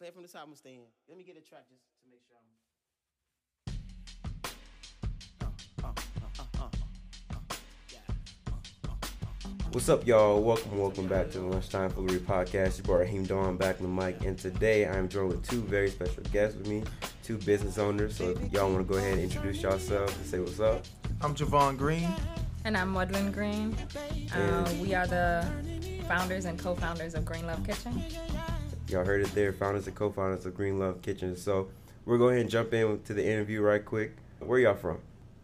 Play it from the top. I'm gonna stay in. Let me get a track just to make sure I'm. What's up, y'all? Welcome, welcome back to the Lunchtime Foolery Podcast. Your boy Raheem Dawn back in the mic, and today I'm joined with two very special guests with me, two business owners. So if y'all want to go ahead and introduce yourselves and say what's up. I'm Javon Green. And I'm Mudlin Green. Uh, we are the founders and co-founders of Green Love Kitchen. Y'all heard it there, founders and co-founders of Green Love Kitchen. So we're going to jump in to the interview right quick. Where y'all from?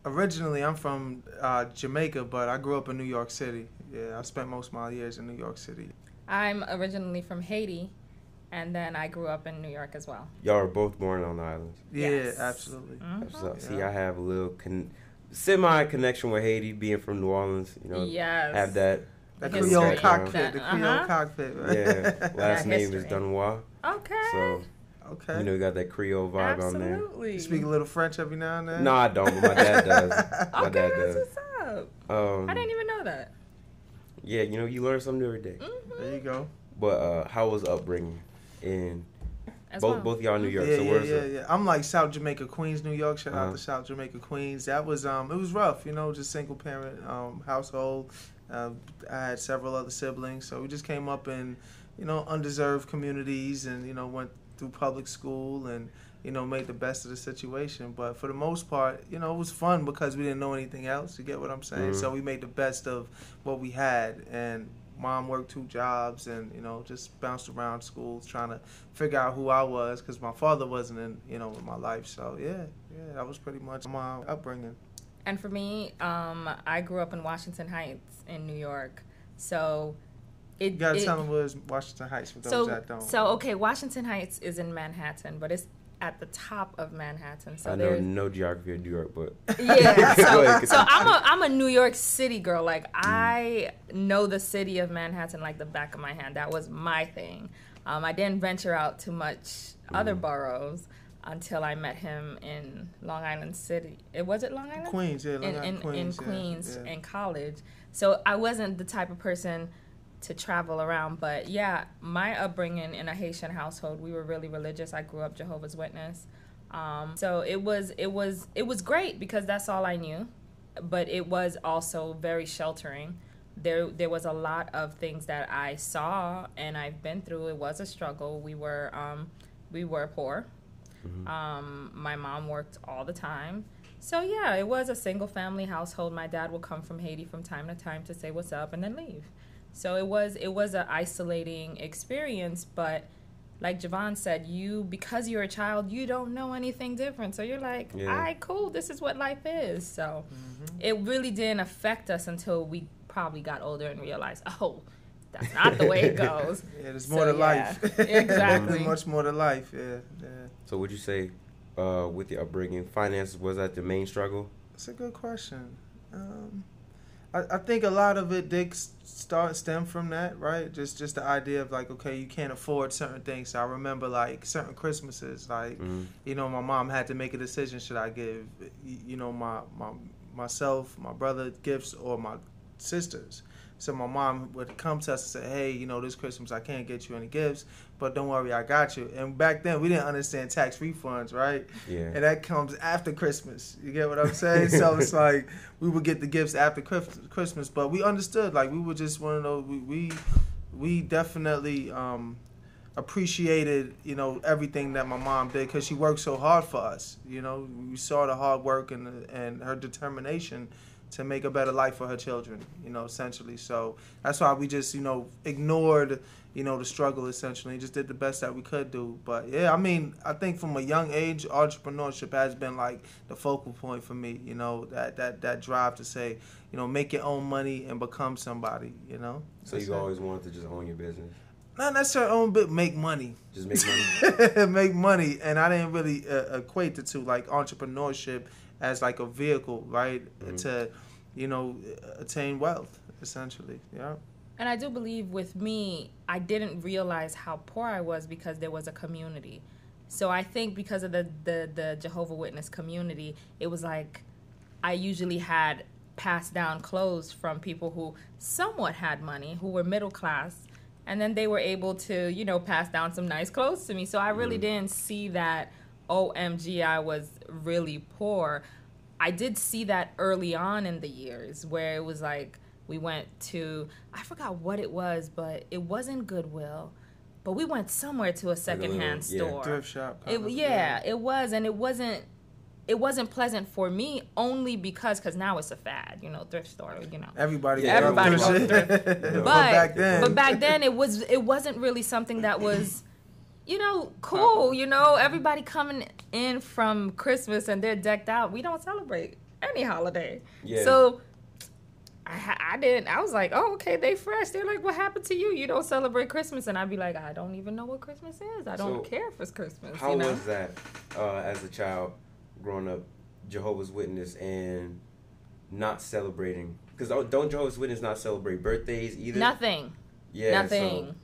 Originally, I'm from uh, Jamaica, but I grew up in New York City. Yeah, I spent most of my years in New York City. I'm originally from Haiti, and then I grew up in New York as well. Y'all are both born on the islands. Yeah, Yes. absolutely. Mhm. So, see, Yeah. I have a little con- semi connection with Haiti, being from New Orleans. You know, Yes. have that. That History. Creole History. cockpit, the Creole Uh-huh. cockpit. Yeah, last That name is history. Dunois. Okay. So okay. you know, you got that Creole vibe on there. Absolutely. You speak a little French every now and then. No, I don't. But my dad does. My Okay, dad that's does. what's up. Um, I didn't even know that. yeah, you know, you learn something new every day. Mhm. There you go. But uh, how was upbringing in As both well. both y'all New York? Yeah, so yeah, where's yeah, the, yeah. I'm like South Jamaica, Queens, New York. Shout Uh-huh. out to South Jamaica, Queens. That was um, it was rough, you know, just single parent um household. Uh, I had several other siblings, so we just came up in, you know, undeserved communities, and you know, went through public school and you know made the best of the situation. But for the most part, you know, it was fun because we didn't know anything else. You get what I'm saying? Mhm. So we made the best of what we had, and mom worked two jobs and you know just bounced around schools trying to figure out who I was because my father wasn't in you know in my life. So yeah, yeah, that was pretty much my upbringing. And for me, um, I grew up in Washington Heights in New York, so it. You gotta it- tell them where's Washington Heights for those so, that don't. so okay, Washington Heights is in Manhattan, but it's at the top of Manhattan. So I know no geography of New York, but yeah. So, so I'm a I'm a New York City girl. Like I know the city of Manhattan like the back of my hand. That was my thing. Um, I didn't venture out too much other boroughs until I met him in Long Island City. It was it Long Island? Queens, yeah, Long in, Island, in, Queens, in yeah, yeah. in college. So I wasn't the type of person to travel around. But yeah, my upbringing in a Haitian household, we were really religious. I grew up Jehovah's Witness. Um, so it was it was it was great because that's all I knew, but it was also very sheltering. There there was a lot of things that I saw and I've been through. It was a struggle. We were um, we were poor. Um, my mom worked all the time. So yeah, it was a single family household. My dad would come from Haiti from time to time to say what's up and then leave. So it was it was an isolating experience, but like Javon said, you because you're a child, you don't know anything different. So you're like, Yeah. all right, cool, this is what life is. So Mm-hmm. it really didn't affect us until we probably got older and realized, oh, that's not the way it goes. yeah, there's So, more to yeah. life. Exactly. much more to life. Yeah, yeah. So would you say uh, with your upbringing, finances was that the main struggle? That's a good question. Um, I, I think a lot of it did start stem from that, right? Just just the idea of like, okay, you can't afford certain things. So I remember like certain Christmases, like Mhm. you know, my mom had to make a decision: should I give, you know, my my myself, my brother gifts, or my sisters? So my mom would come to us and say, "Hey, you know, this Christmas I can't get you any gifts, but don't worry, I got you." And back then we didn't understand tax refunds, right? Yeah. and that comes after Christmas. You get what I'm saying? so it's like we would get the gifts after Christmas, but we understood. Like we were just one of those. We we, we definitely um, appreciated you know everything that my mom did because she worked so hard for us. You know, we saw the hard work and and her determination to make a better life for her children. You know, essentially. So that's why we just you know ignored you know the struggle essentially just did the best that we could do. But yeah i mean i think from a young age entrepreneurship has been like the focal point for me you know that that that drive to say you know make your own money and become somebody you know? So That's you always wanted to just own your business, not necessarily own but make money. Just make money. make money and i didn't really uh, equate the two like entrepreneurship as like a vehicle right Mhm. to you know attain wealth essentially yeah And I do believe with me, I didn't realize how poor I was because there was a community. So I think because of the the, the Jehovah Witness community, it was like I usually had passed down clothes from people who somewhat had money, who were middle class, and then they were able to you know pass down some nice clothes to me. So i really mm. didn't see that omg i was really poor. I did see that early on in the years where it was like we went to i forgot what it was but it wasn't goodwill but we went somewhere to a secondhand yeah. store Thrift shop. it, kind yeah, it was, and it wasn't. It wasn't pleasant for me only because, because now it's a fad, you know, thrift store, you know. Everybody, Yeah, loved everybody thrift loved shit. thrift. but, But back then, but back then it was it wasn't really something that was, you know, cool. You know, everybody coming in from Christmas and they're decked out. We don't celebrate any holiday, Yeah. so. I, I didn't. I was like, oh, okay, they fresh. They're like, what happened to you? You don't celebrate Christmas, and I'd be like, I don't even know what Christmas is. I don't So, care if it's Christmas. How you know? was that uh, as a child growing up, Jehovah's Witness, and not celebrating? Because don't Jehovah's Witness not celebrate birthdays either? Nothing. Yeah, Nothing.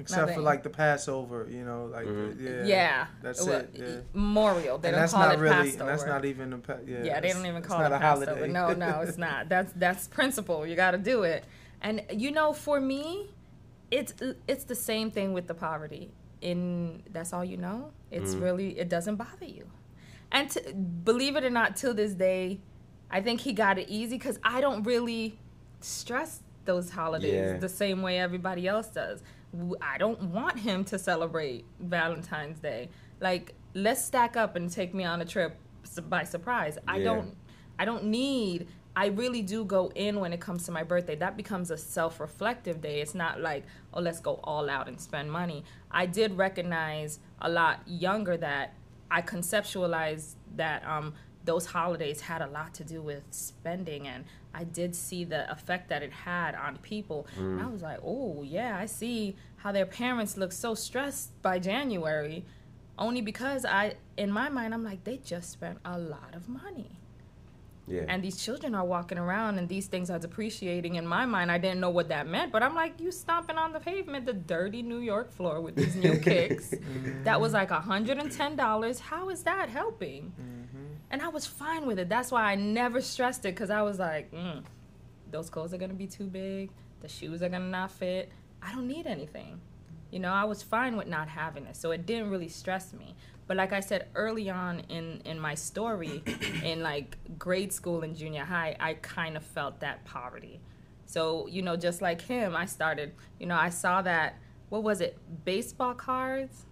Except for like the Passover, you know, like Mhm. yeah, yeah. that's Well, it. Yeah. Memorial. They and don't that's call not it really, Passover. and that's not even a pa- yeah. yeah, they it's- don't even call it a Passover. holiday. No, no, it's not. That's that's principle. You got to do it. And you know, for me, it's it's the same thing with the poverty. In that's all you know. It's Mhm. really it doesn't bother you. And to, believe it or not, till this day, I think he got it easy because I don't really stress those holidays Yeah. the same way everybody else does. I don't want him to celebrate Valentine's Day. Like, let's stack up and take me on a trip by surprise. I don't. I don't need. I really do go in when it comes to my birthday. That becomes a self-reflective day. It's not like, oh, let's go all out and spend money. I did recognize a lot younger that I conceptualized that um, those holidays had a lot to do with spending, and I did see the effect that it had on people. And I was like, oh yeah, I see how their parents look so stressed by January, only because I, in my mind, I'm like, they just spent a lot of money. Yeah. and these children are walking around and these things are depreciating. In my mind i didn't know what that meant but i'm like you stomping on the pavement the dirty new york floor with these new kicks. Mm. That was like $110 how is that helping mm. And i was fine with it. That's why i never stressed it because i was like mm, those clothes are going to be too big. The shoes are going to not fit. I don't need anything. You know i was fine with not having it so it didn't really stress me. But like i said early on in in my story in like grade school and junior high i kind of felt that poverty. So you know just like him i started you know i saw that what was it? Baseball cards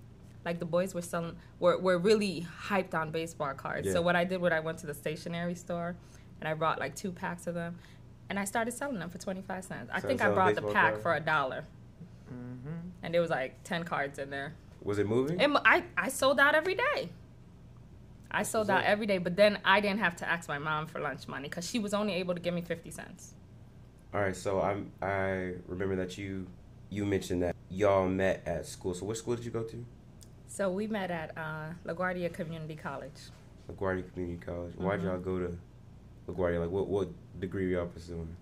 like the boys were selling were, were really hyped on baseball cards Yeah. so what i did was i went to the stationery store and i brought like two packs of them and i started selling them for 25 cents i So think i sell a brought the pack card? for a dollar hmm and there was like 10 cards in there was it moving? and I, I sold out every day. I sold out every day, but then I didn't have to ask my mom for lunch money because she was only able to give me 50 cents. All right. So I'm. I remember that you you mentioned that y'all met at school. So what school did you go to? So we met at uh, LaGuardia Community College. LaGuardia Community College. Why'd Mhm. y'all go to LaGuardia? Like, what what degree y'all pursuing?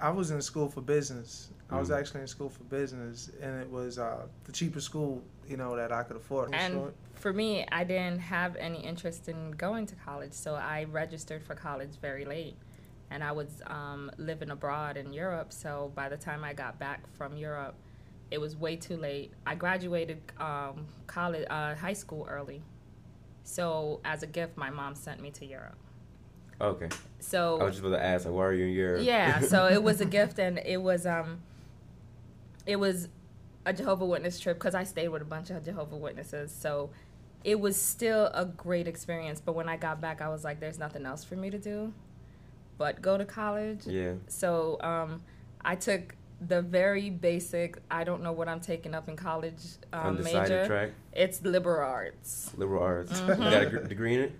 I was in school for business. I was Mhm. actually in school for business, and it was uh, the cheapest school you know that I could afford. And So- for me, I didn't have any interest in going to college, so I registered for college very late. And I was um, living abroad in Europe, so by the time I got back from Europe, it was way too late. I graduated um, college, uh, high school early, so as a gift, my mom sent me to Europe. Okay. So I was just about to ask, like, why are you in Europe? yeah, so it was a gift, and it was um, it was a Jehovah Witness trip because I stayed with a bunch of Jehovah Witnesses. So it was still a great experience. But when I got back, I was like, "There's nothing else for me to do, but go to college." yeah. So um, I took the very basic. I don't know what I'm taking up in college um, Undecided major. track, It's liberal arts. liberal arts. Mhm. You got a gr- degree in it.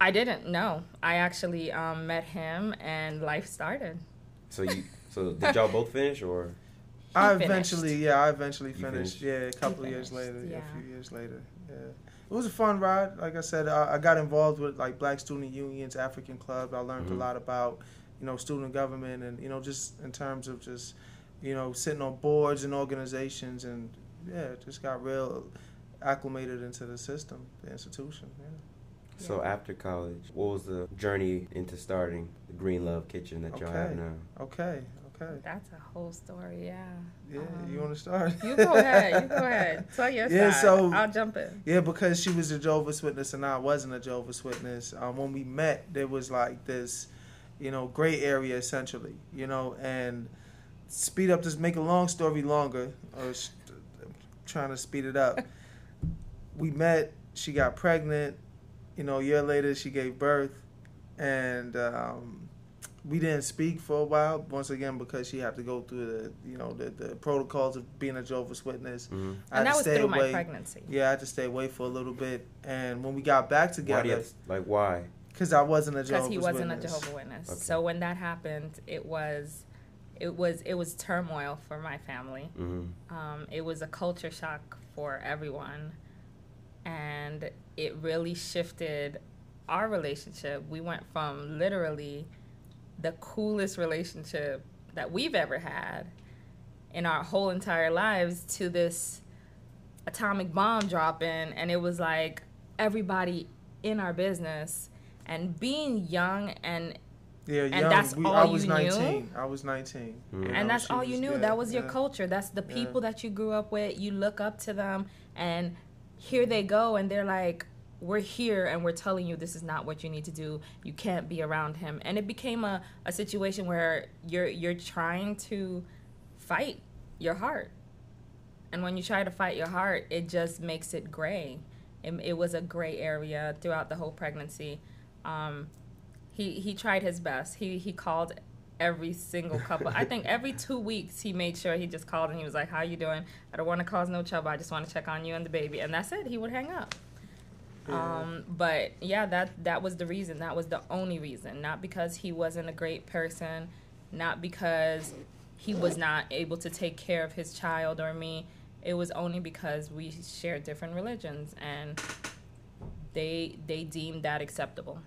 I didn't know. I actually um, met him, and life started. So you. So did y'all both finish or? I finished. eventually, yeah, I eventually finished. finished? Yeah, a couple of years later. Yeah. yeah. a few years later. Yeah, it was a fun ride. Like I said, I, I got involved with like Black Student Unions, African Club. I learned Mhm. a lot about, you know, student government and you know just in terms of just, you know, sitting on boards and organizations and yeah, just got real acclimated into the system, the institution. Yeah. So after college, what was the journey into starting the Green Love Kitchen that y'all have now? Okay, Okay. That's a whole story. Yeah. Yeah, Um, you want to start? You go ahead. You go ahead. Tell your Yeah, side. so- I'll jump in. Yeah, because she was a Jehovah's Witness and I wasn't a Jehovah's Witness. Um, when we met, there was like this, you know, gray area essentially, you know, and speed up, just make a long story longer, or I'm trying to speed it up. we met, she got pregnant, you know, a year later she gave birth, and um, we didn't speak for a while. Once again, because she had to go through the, you know, the, the protocols of being a Jehovah's Witness. Mhm. I And that was stay through my pregnancy. Yeah, I had to stay away for a little bit, and when we got back Why you together, have, like why? because I wasn't a Jehovah's Witness. because he wasn't Witness. a Jehovah Witness. Okay. So when that happened, it was, it was, it was turmoil for my family. hmm Um, it was a culture shock for everyone, and it really shifted our relationship. We went from literally the coolest relationship that we've ever had in our whole entire lives to this atomic bomb dropping, and it was like everybody in our business and being young and Yeah, And young. that's we, all I was you knew? I was nineteen. Mhm. you and that's all you knew. yeah, that was your yeah. culture. That's the Yeah. people that you grew up with. You look up to them, and here they go, and they're like, "We're here, and we're telling you this is not what you need to do. You can't be around him." And it became a, a situation where you're you're trying to fight your heart, and when you try to fight your heart, it just makes it gray. It, it was a gray area throughout the whole pregnancy. Um, he he tried his best. He he called every single couple. I think every two weeks he made sure he just called and he was like, "How you doing? I don't want to cause no trouble. I just want to check on you and the baby." And that's it. He would hang up. Yeah. Um, but yeah, that that was the reason. That was the only reason. Not because he wasn't a great person, not because he was not able to take care of his child or me. It was only because we shared different religions and they they deemed that acceptable.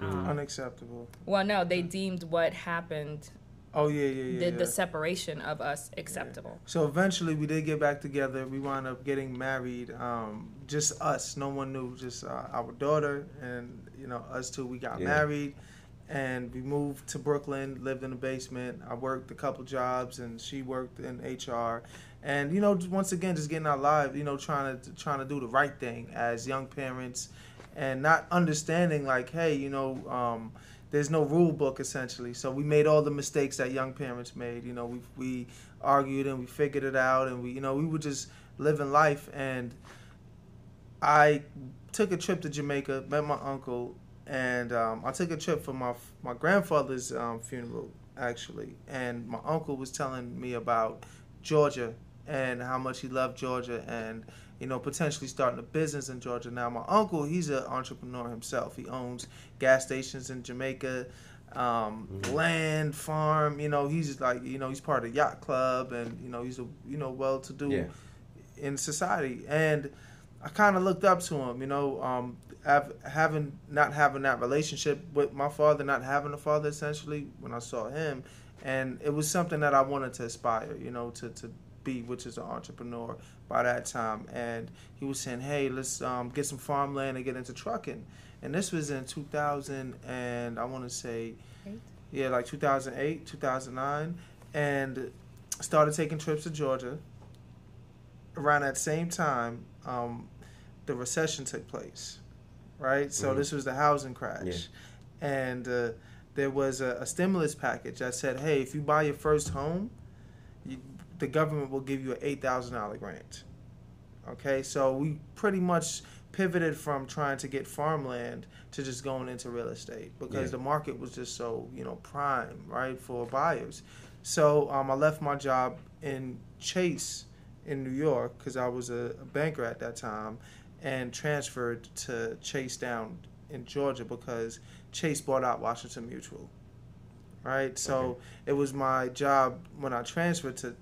Um, Unacceptable. well, no, they deemed what happened, Oh yeah, yeah, yeah. the, yeah. the separation of us, acceptable. So eventually, we did get back together. We wound up getting married. Um, just us. No one knew. Just uh, our daughter and you know us two. We got Yeah. married, and we moved to Brooklyn. Lived in the basement. I worked a couple jobs, and she worked in HR. And you know, once again, just getting our lives. You know, trying to trying to do the right thing as young parents, and not understanding like, hey, you know. Um, there's no rule book essentially. So we made all the mistakes that young parents made. You know, we we argued and we figured it out, and we you know we were just living life. And I took a trip to Jamaica, met my uncle, and um, I took a trip for my my grandfather's um, funeral actually. And my uncle was telling me about Georgia and how much he loved Georgia and you know potentially starting a business in Georgia. Now my uncle, he's an entrepreneur himself. He owns gas stations in Jamaica, um, Mhm. land, farm. You know, he's like you know he's part of yacht club and you know he's a you know well to do Yeah. in society and. I kind of looked up to him, you know, um, having not having that relationship with my father, not having a father essentially when I saw him, and it was something that I wanted to aspire, you know, to, to be, which is an entrepreneur by that time. And he was saying, hey, let's um, get some farmland and get into trucking. And this was in 2000, and I want to say, Eight? yeah, like 2008, 2009, and started taking trips to Georgia. Around that same time, um, the recession took place, right? So Mhm. this was the housing crash, Yeah. and uh, there was a, a stimulus package that said, "Hey, if you buy your first home, you, the government will give you an eight thousand dollar grant." Okay, so we pretty much pivoted from trying to get farmland to just going into real estate because Yeah. the market was just so you know prime, right, for buyers. So um, I left my job in Chase in New York because I was a, a banker at that time, and transferred to Chase down in Georgia because Chase bought out Washington Mutual. Right, so Okay. it was my job when I transferred to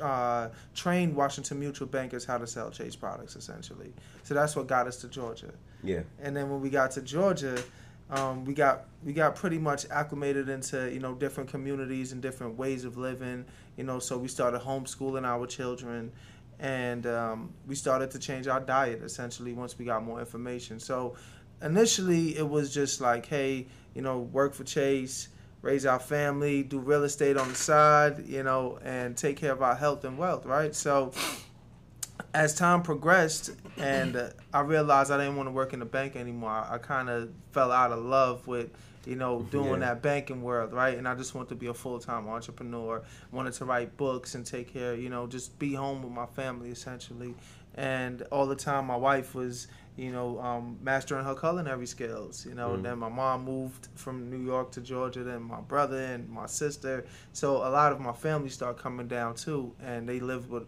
uh, train Washington Mutual bankers how to sell Chase products, essentially. So that's what got us to Georgia. Yeah. And then when we got to Georgia, um, we got we got pretty much acclimated into you know different communities and different ways of living. You know, so we started homeschooling our children, and um, we started to change our diet essentially once we got more information. So initially, it was just like, hey, you know, work for Chase. Raise our family, do real estate on the side, you know, and take care of our health and wealth, right? So as time progressed and uh, I realized I didn't want to work in the bank anymore, I, I kind of fell out of love with, you know, doing Yeah. that banking world, right? And I just wanted to be a full time entrepreneur, wanted to write books and take care, you know, just be home with my family essentially. And all the time, my wife was, you know, um, mastering her culinary skills. You know, Mm. then my mom moved from New York to Georgia. Then my brother and my sister. So a lot of my family started coming down too, and they lived with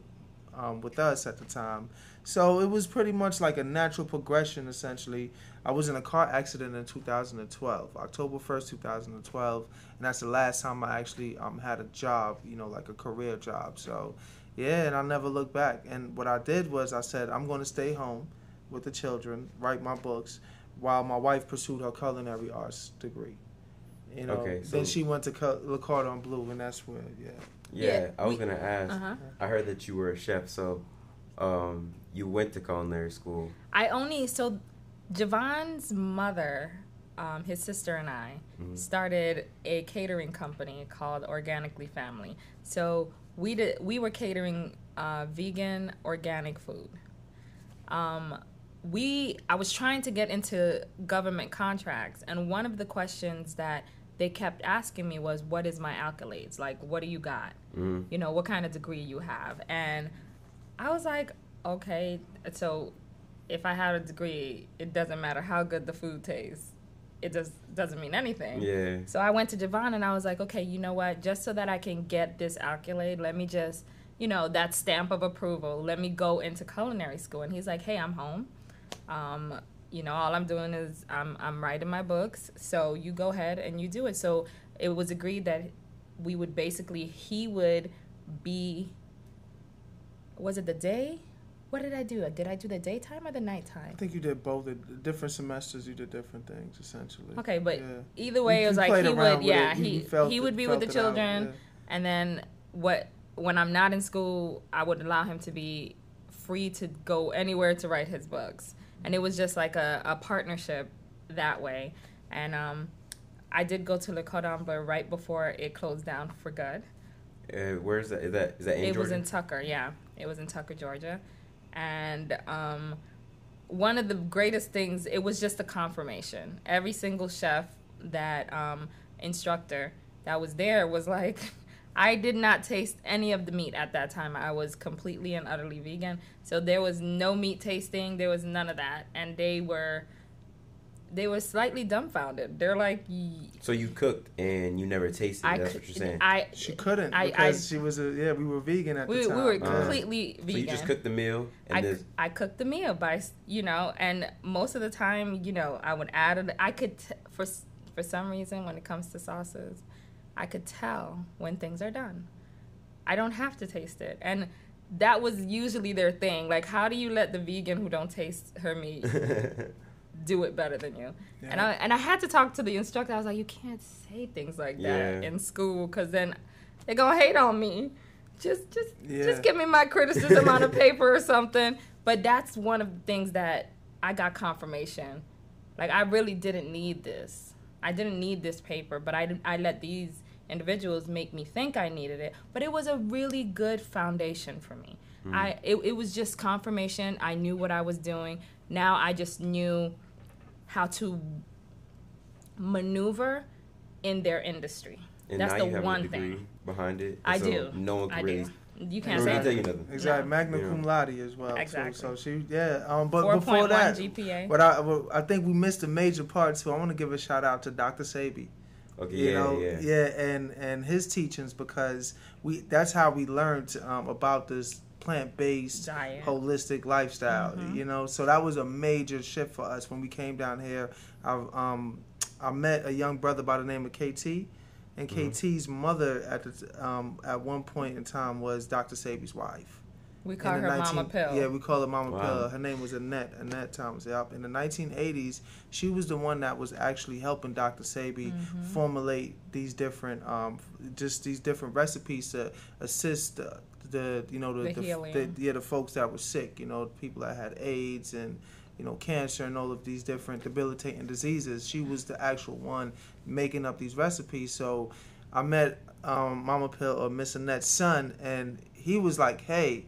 um, with us at the time. So it was pretty much like a natural progression. Essentially, I was in a car accident in 2012, October 1st, 2012, and that's the last time I actually um, had a job. You know, like a career job. So. Yeah, and I never looked back. And what I did was I said, I'm going to stay home with the children, write my books, while my wife pursued her culinary arts degree. You know, Okay, then she went to Cu- Le Cordon Bleu, and that's where, yeah. Yeah, Yeah, I was we- gonna ask. Uh-huh. I heard that you were a chef, so um, you went to culinary school. I only so Javon's mother, um, his sister and I Mhm. started a catering company called Organically Family. So we did we were catering uh, vegan organic food. Um, we I was trying to get into government contracts, and one of the questions that they kept asking me was, "What is my accolades? Like, what do you got? Mhm. You know, what kind of degree you have?" And I was like, "Okay, so if I have a degree, it doesn't matter how good the food tastes. It just doesn't mean anything." Yeah. So I went to Javon and I was like, okay, you know what? Just so that I can get this accolade, let me just, you know, that stamp of approval, let me go into culinary school. And he's like, hey, I'm home. Um, you know, all I'm doing is I'm, I'm writing my books. So you go ahead and you do it. So it was agreed that we would basically, he would be, was it the day? What did I do? Did I do the daytime or the nighttime? I think you did both. The different semesters, you did different things, essentially. Okay, but Yeah. either way, You- it was like he would, yeah, it. He he it- would be with the it out, children, and then what? When I'm not in school, I would allow him to be free to go anywhere to write his books, and it was just like a, a partnership that way. And um, I did go to Le Cordon Bleu right before it closed down for good. Uh, where's that? Is that is that in it was in Tucker, yeah. It was in Tucker, Georgia. And um, one of the greatest things, it was just a confirmation. Every single chef that um, instructor that was there was like, I did not taste any of the meat at that time. I was completely and utterly vegan. So there was no meat tasting, there was none of that. And they were they were slightly dumbfounded. They're like, so you cooked and you never tasted. I, that's cou- what you're saying. I, She couldn't I- because I- she was a yeah. We were vegan at we, the time. we were Yeah. completely vegan. so you just cooked the meal and I, this. I cooked the meal by you know, and most of the time, you know, I would add it. I could t- for for some reason when it comes to sauces, I could tell when things are done. I don't have to taste it, and that was usually their thing. Like, how do you let the vegan who don't taste her meat do it better than you? And I and I had to talk to the instructor. I was like, you can't say things like that Yeah. in school because then they're gonna hate on me. Just just Yeah. just give me my criticism on a paper or something. But that's one of the things that I got confirmation. Like I really didn't need this. I didn't need this paper, but I I let these individuals make me think I needed it. But it was a really good foundation for me. I it, it was just confirmation. I knew what I was doing. Now I just knew how to maneuver in their industry. and That's now the you have one a thing. behind it. I so do. No one can I really. do. You can't one say can you nothing. Exactly, No. magna Yeah. cum laude as well. Exactly. So, so she, yeah. Um, but Four before point one that, GPA. but I, well, I think we missed a major part too. I want to give a shout out to Dr. Sebi. Okay, you yeah, know, yeah. and and his teachings because we that's how we learned um, about this plant based Diet. holistic lifestyle. Mhm. You know, so that was a major shift for us when we came down here. I um I met a young brother by the name of KT. And Mhm. KT's mother at the um, at one point in time was Dr. Sebi's wife. We call her the Mama 19 Pill. Yeah, we call her Mama Wow. Pill. Her name was Annette, Annette Thomas. Yep. In the 1980s, she was the one that was actually helping Dr. Sebi Mm-hmm. formulate these different, um, just these different recipes to assist the, the you know, the, The healing. the, yeah, the folks that were sick. You know, people that had AIDS and you know, cancer and all of these different debilitating diseases. She was the actual one making up these recipes. So I met um, Mama Pill or Miss Annette's son, and he was like, "Hey,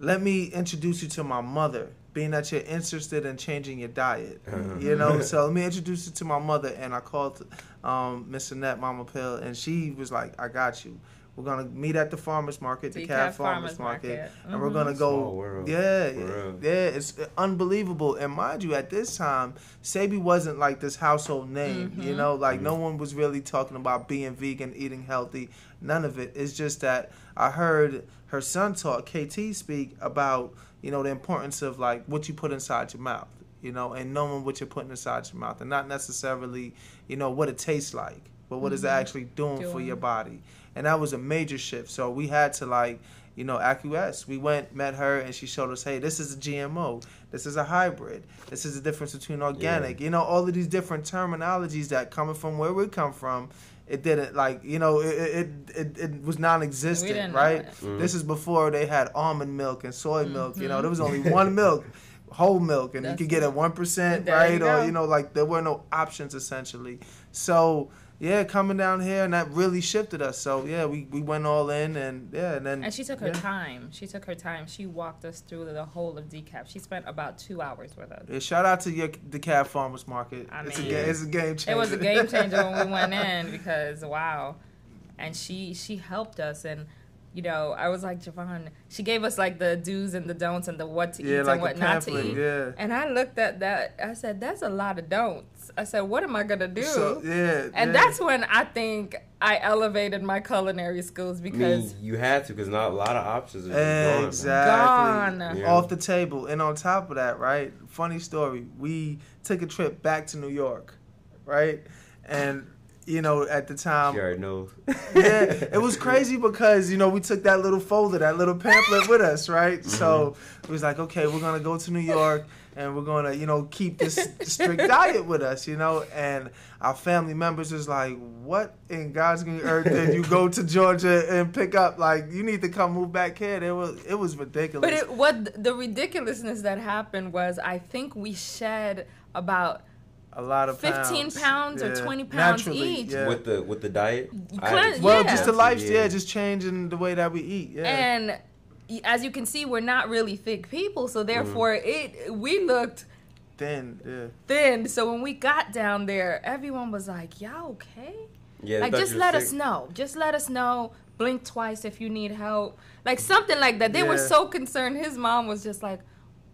let me introduce you to my mother." Being that you're interested in changing your diet, Uh-huh. you know, so let me introduce you to my mother. And I called um, Miss Annette, Mama Pill, and she was like, "I got you. We're gonna meet at the farmers market, the DeKalb Cab Farmers Farmers Market, Market. and we're Mhm. gonna Small go. world. Yeah, For yeah, it's unbelievable. And mind you, at this time, Sebi wasn't like this household name. You Mhm. know, like no Mhm. one was really talking about being vegan, eating healthy. None of it. It's just that I heard her son talk, KT speak about you know the importance of like what you put inside your mouth. You know, and knowing what you're putting inside your mouth, and not necessarily you know what it tastes like, but what is it Mhm. actually doing, for your body. And that was a major shift. So we had to like you know, acquiesce. We went, met her, and she showed us, hey, this is a GMO. This is a hybrid. This is the difference between organic. You know, all of these different terminologies that coming from where we come from, it didn't like, you know, it it, it, it was non-existent, right? it. Mhm. This is before they had almond milk and soy milk. You know, there was only one milk. Whole milk, and That's you could get it. it one percent, right? you Or you know, like there were no options essentially. So yeah, coming down here, and that really shifted us. So yeah, we, we went all in, and yeah, and then And she took her yeah. time. She took her time. She walked us through the whole of DeKalb. She spent about two hours with us. Yeah, shout out to your DeKalb Farmers Market. I it's a mean- ga- it's a game changer. It was a game changer when we went in because wow, and she she helped us and. You know, I was like Javon. She gave us like the do's and the don'ts and the what to yeah, eat like and what not to eat. Yeah. And I looked at that. I said, "That's a lot of don'ts." I said, "What am I gonna do?" So yeah, and yeah. that's when I think I elevated my culinary skills I because mean, you had to because not a lot of options are just gone. exactly Gone. Yeah. off the table. And on top of that, right? Funny story. We took a trip back to New York, right? And you know, at the time, She already knows. yeah, it was crazy because you know we took that little folder, that little pamphlet with us, right? Mm-hmm. So it was like, okay, we're gonna go to New York and we're gonna, you know, keep this strict diet with us, you know. And our family members is like, what in God's green earth did you go to Georgia and pick up? Like, you need to come move back here. It was it was ridiculous. But it, what the ridiculousness that happened was, I think we shed about a lot of 15 pounds, pounds or 20 pounds Naturally, each. Yeah. With the with the diet. I- well, yeah. just the life, yeah. Yeah. just changing the way that we eat. Yeah. and as you can see, we're not really thick people, so therefore Mm-hmm. it we looked thin yeah. thin. So when we got down there, everyone was like, "Y'all okay?" Yeah, like just you were let us know. Just let us know. Blink twice if you need help. Like something like that. They were so concerned. His mom was just like,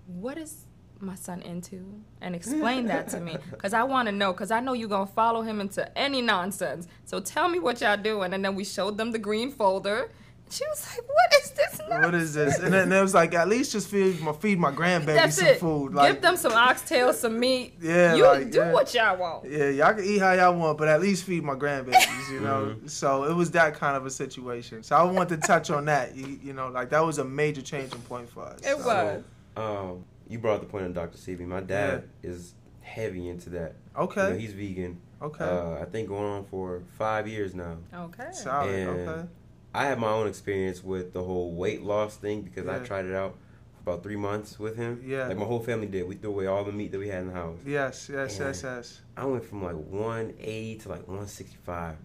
"What is my son into?" And explain that to me because I want to know. Because I know you're gonna follow him into any nonsense. So tell me what y'all doing. And then we showed them the green folder. She was like, "What is this?" What is this? And then it was like, at least just feed my feed my grandbaby That's some it. food. Like, Give them some oxtail, some meat. Yeah, you like, do yeah. what y'all want. Yeah, y'all can eat how y'all want, but at least feed my grandbabies, you know. Mhm. So it was that kind of a situation. So I want to touch on that. You, you know, like that was a major changing point for us. It So, was. Um, you brought the point of Dr. Sebi. My dad is heavy into that. You know, Okay. he's vegan. Okay. Uh, I think going on for five years now. Okay. Solid. and- Okay. I had my own experience with the whole weight loss thing because I tried it out for about three months with him. Yeah. Like my whole family did. We threw away all the meat that we had in the house. Yes. Yes. Yeah. Yes. Yes. I went from like 180 to like 165.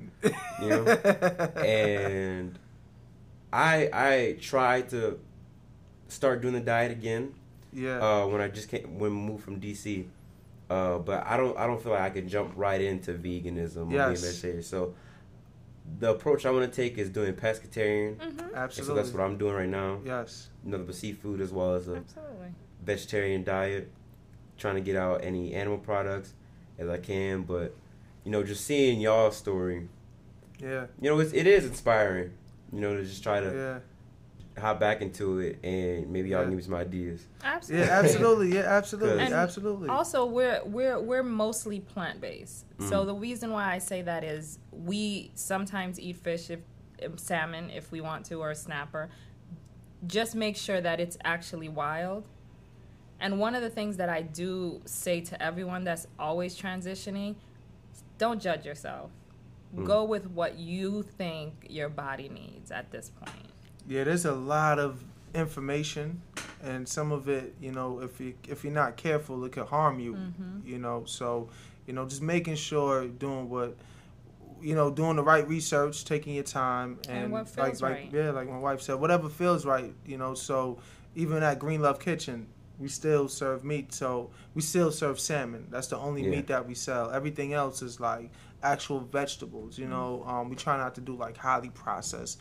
You know? and I I tried to start doing the diet again yeah. uh, when I just came when moved from DC. Uh, but I don't I don't feel like I can jump right into veganism or being Yes. vegetarian. So the approach I want to take is doing pescatarian. Mm-hmm. And so Absolutely. that's what I'm doing right now. yes. Nothing but seafood as well as a Absolutely. vegetarian diet. Trying to get out any animal products as I can, but you know, just seeing y'all's story, Yeah. you know, it's, it is inspiring. You know, to just try to Yeah. Hop back into it and maybe y'all Yeah. give me some ideas. Absolutely. Yeah. Absolutely. Yeah. Absolutely. And absolutely. Also, we're we're we're mostly plant based. So Mhm. the reason why I say that is we sometimes eat fish if um, salmon if we want to or a snapper. Just make sure that it's actually wild. And one of the things that I do say to everyone that's always transitioning, don't judge yourself. Mm. Go with what you think your body needs at this point. Yeah, there's a lot of information and some of it, you know, if you if you're not careful, it could harm you. Mhm. You know, so you know, just making sure doing what you know, doing the right research, taking your time, and, And what like feels like right. yeah, like my wife said, whatever feels right. You know, so even at Green Love Kitchen, we still serve meat. So we still serve salmon. That's the only Yeah. meat that we sell. Everything else is like actual vegetables. Mm-hmm. You know, um, we try not to do like highly processed,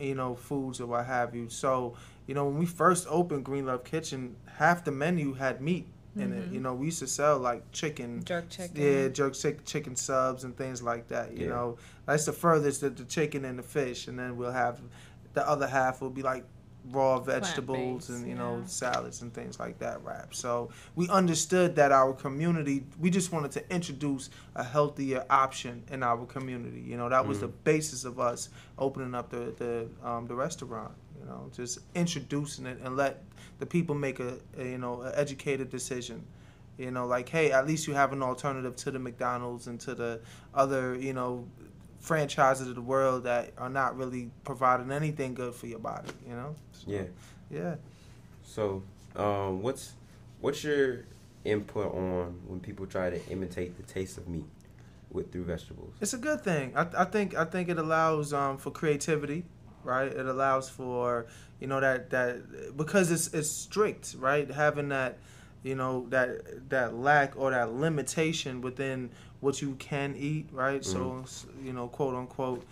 you know, foods or what have you. So you know, when we first opened Green Love Kitchen, half the menu had meat in it. Mhm. You know, we used to sell like chicken. Jerk chicken. Yeah, jerk chick, chicken subs and things like that. You Yeah. know, that's the furthest that the chicken and the fish, and then we'll have the other half will be like raw vegetables Plant-based, and you know yeah. salads and things like that wrapped. So we understood that our community, we just wanted to introduce a healthier option in our community. You know, that was the basis of us opening up the the um, the restaurant. You know, just introducing it and let the people make a, a you know an educated decision. You know, like hey, at least you have an alternative to the McDonald's and to the other you know franchises of the world that are not really providing anything good for your body. You know. So, Yeah. Yeah. So, um, what's what's your input on when people try to imitate the taste of meat with through vegetables? It's a good thing. I, I think I think it allows um, for creativity, right? It allows for you know that that because it's it's strict, right? Having that you know that that lack or that limitation within what you can eat, right? So mm-hmm. you know, quote unquote,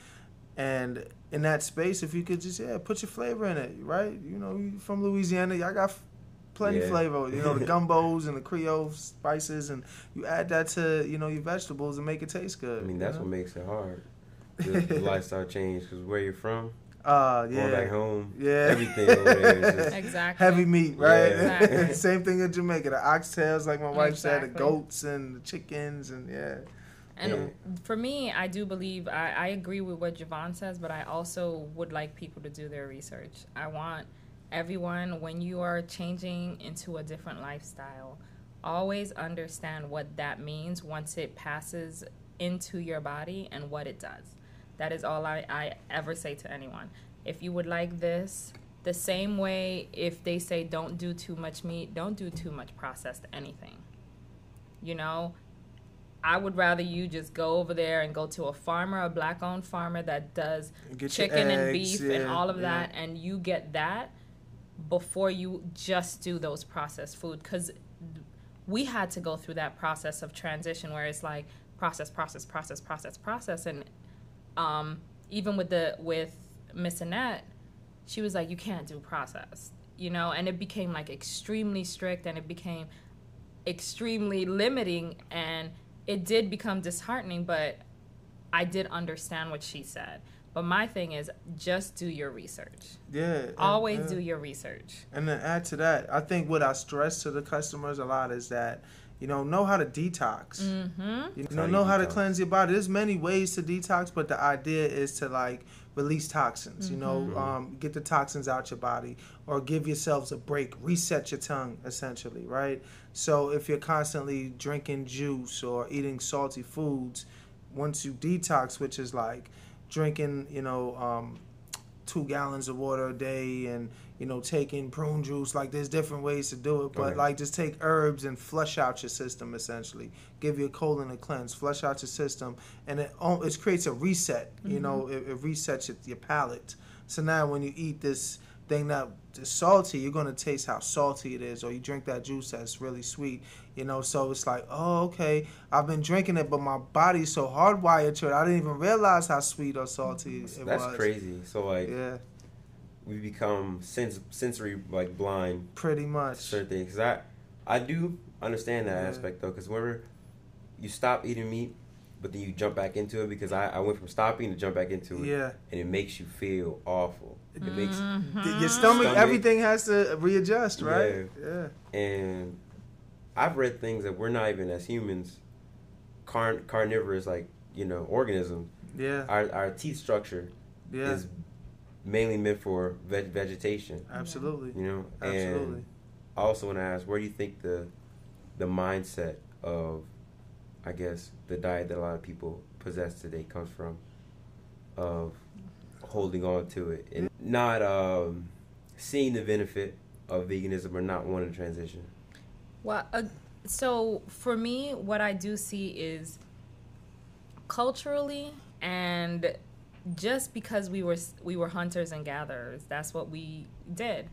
and in that space, if you could just yeah put your flavor in it, right? You know, from Louisiana, y'all got plenty Yeah. flavor. You know, the gumbos and the Creole spices, and you add that to you know your vegetables and make it taste good. I mean, you that's know? what makes it hard. The, the lifestyle change because where you're from, Uh, going yeah. back home, Yeah. everything over there is just Exactly. Heavy meat, right? Yeah. Exactly. Same thing in Jamaica. The oxtails, like my wife said, the goats and the chickens, and yeah. And Yeah. for me, I do believe I, I agree with what Javon says, but I also would like people to do their research. I want everyone, when you are changing into a different lifestyle, always understand what that means once it passes into your body and what it does. That is all I, I ever say to anyone. If you would like this, the same way if they say don't do too much meat, don't do too much processed anything. You know, I would rather you just go over there and go to a farmer, a black owned farmer that does Get chicken and eggs, beef and all of yeah. that, and you get that before you just do those processed food. Because we had to go through that process of transition where it's like process, process, process, process, process, and um, even with the with Miss Annette, she was like, you can't do processed, you know, and it became like extremely strict, and it became extremely limiting and it did become disheartening but i did understand what she said. But my thing is just do your research. Yeah. and- always do your research. And then add to that, I think what I stress to the customers a lot is that, you know, know how to detox. mm-hmm You How know, you know how to cleanse your body. There's many ways to detox, but the idea is to like release toxins. You know, Mhm. um, get the toxins out your body, or give yourselves a break, reset your tongue, essentially, right? So if you're constantly drinking juice or eating salty foods, once you detox, which is like drinking, you know, um, two gallons of water a day and you know taking prune juice. Like there's different ways to do it but Okay. like just take herbs and flush out your system essentially. Give your colon a cleanse flush out your system and it it creates a reset you mm-hmm. know it, it resets your, your palate. So now when you eat this thing that is salty you're going to taste how salty it is or you drink that juice that's really sweet you know? So it's like oh okay i've been drinking it but my body's so hardwired to it i didn't even realize how sweet or salty it that's was. crazy. So like yeah we become sens- sensory like blind pretty much certain things. 'Cause I I do understand that Yeah. aspect though, because whenever you stop eating meat, but then you jump back into it, because I, I went from stopping to jump back into it, yeah and it makes you feel awful. It mm-hmm. makes your stomach, Stomach. everything has to readjust, right? Yeah. and I've read things that we're not even as humans, carn- carnivorous like you know organisms. Yeah. Our our teeth structure Yeah. is mainly meant for veg- vegetation. Absolutely. You know, Absolutely. and I also want to ask, where do you think the the mindset of, I guess, the diet that a lot of people possess today comes from, of holding on to it and not um, seeing the benefit, of veganism or not wanting to transition? Well, uh, so for me, what I do see is culturally and just because we were we were hunters and gatherers, that's what we did,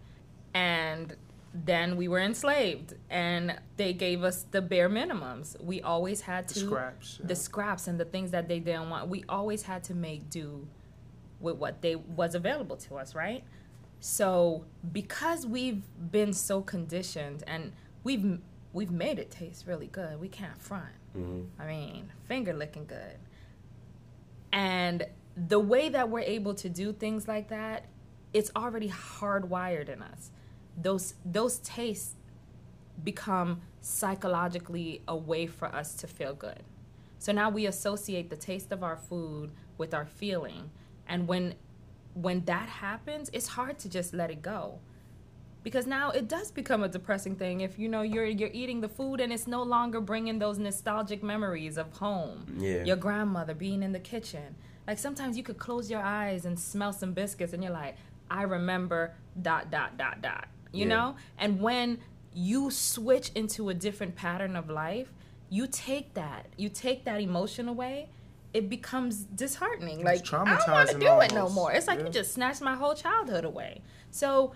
and then we were enslaved, and they gave us the bare minimums. We always had The to scraps. yeah. the scraps and the things that they didn't want. We always had to make do with what they was available to us, right? So because we've been so conditioned and we've we've made it taste really good, we can't front. hmm I mean, finger licking good. And the way that we're able to do things like that, it's already hardwired in us. Those those tastes become psychologically a way for us to feel good. So now we associate the taste of our food with our feeling. And when when that happens, it's hard to just let it go. Because now it does become a depressing thing if you know you're you're eating the food and it's no longer bringing those nostalgic memories of home. Yeah. Your grandmother being in the kitchen. Like sometimes you could close your eyes and smell some biscuits and you're like, I remember dot dot dot dot. You Yeah. know? And when you switch into a different pattern of life, you take that, you take that emotion away, it becomes disheartening. Like I don't want to do it no more. It's like Yeah. you just snatched my whole childhood away. So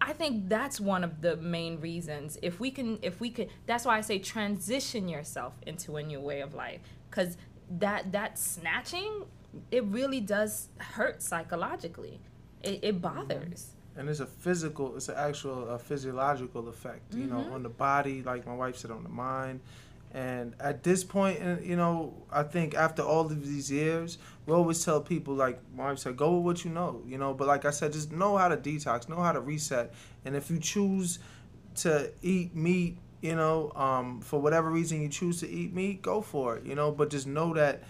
I think that's one of the main reasons. If we can, if we could, that's why I say transition yourself into a new way of life, because that that snatching, it really does hurt psychologically. It, it bothers. and it's a physical it's an actual a physiological effect you know Mhm. on the body like my wife said on the mind and at this point uh, you know i think after all of these years we always tell people like my wife said go with what you know you know but like i said just know how to detox know how to reset and if you choose to eat meat you know um, for whatever reason you choose to eat meat go for it you know but just know that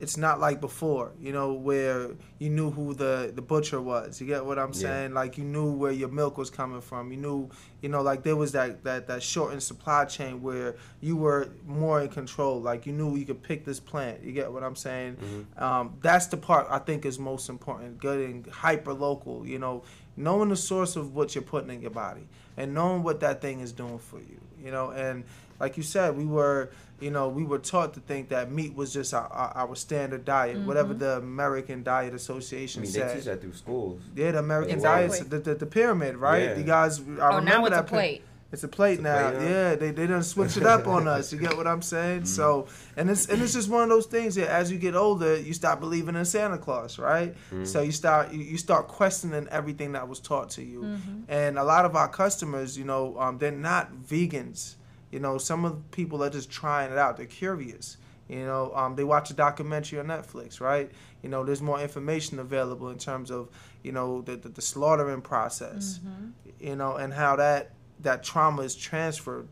it's not like before, you know, where you knew who the the butcher was. You get what I'm Yeah. saying? Like you knew where your milk was coming from. You knew, you know, like there was that that that shortened supply chain where you were more in control. Like you knew you could pick this plant. You get what I'm saying? Mhm. Um, that's the part I think is most important. Getting hyper local. You know, knowing the source of what you're putting in your body and knowing what that thing is doing for you. You know, and like you said, we were, you know, we were taught to think that meat was just our, our, our standard diet, whatever Mhm. the American Diet I Association mean, they said. teach that through schools. Yeah, the American Exactly. diet, the, the, the pyramid, right? Yeah. You guys, I oh, remember now it's that a pi- plate. it's a plate It's a now. plate, huh? yeah, they they done switch it up on us. You get what I'm saying? Mm-hmm. So, and it's and it's just one of those things that as you get older, you stop believing in Santa Claus, right? Mhm. So you start you, you start questioning everything that was taught to you. Mm-hmm. And a lot of our customers, you know, um, they're not vegans. You know, some of the people are just trying it out. They're curious. You know, um, they watch a documentary on Netflix, right? You know, there's more information available in terms of, you know, the, the, the slaughtering process, Mm-hmm. you know, and how that that trauma is transferred,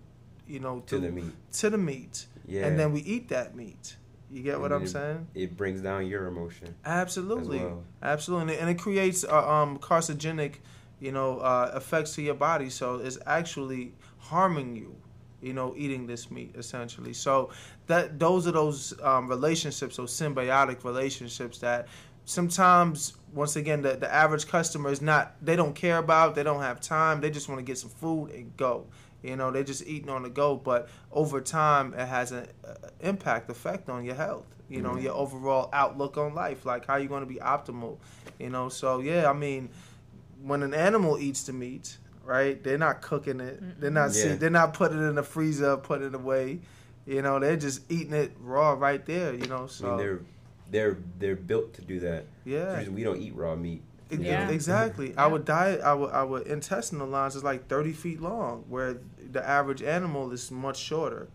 you know, To the meat. to the meat, Yeah. and then we eat that meat. You get what I'm then saying? It brings down your emotion. Absolutely, well. absolutely, and it creates uh, um, carcinogenic, you know, uh, effects to your body. So it's actually harming you, you know, eating this meat essentially. So that those are those um, relationships, those symbiotic relationships that sometimes, once again, the the average customer is not. They don't care about. They don't have time. They just want to get some food and go. You know, they're just eating on the go. But over time, it has an impact, effect on your health. You know, Mhm. your overall outlook on life, like how you're going to be optimal. You know, so yeah, I mean, when an animal eats the meat, right? They're not cooking it. They're not. See, they're not putting it in the freezer, putting it away. You know, they're just eating it raw right there. You know, I so mean, they're they're they're built to do that. Yeah. reason we don't eat raw meat. Yeah. Exactly. Yeah. Our diet, our our intestinal lines is like thirty feet long, where the average animal is much shorter.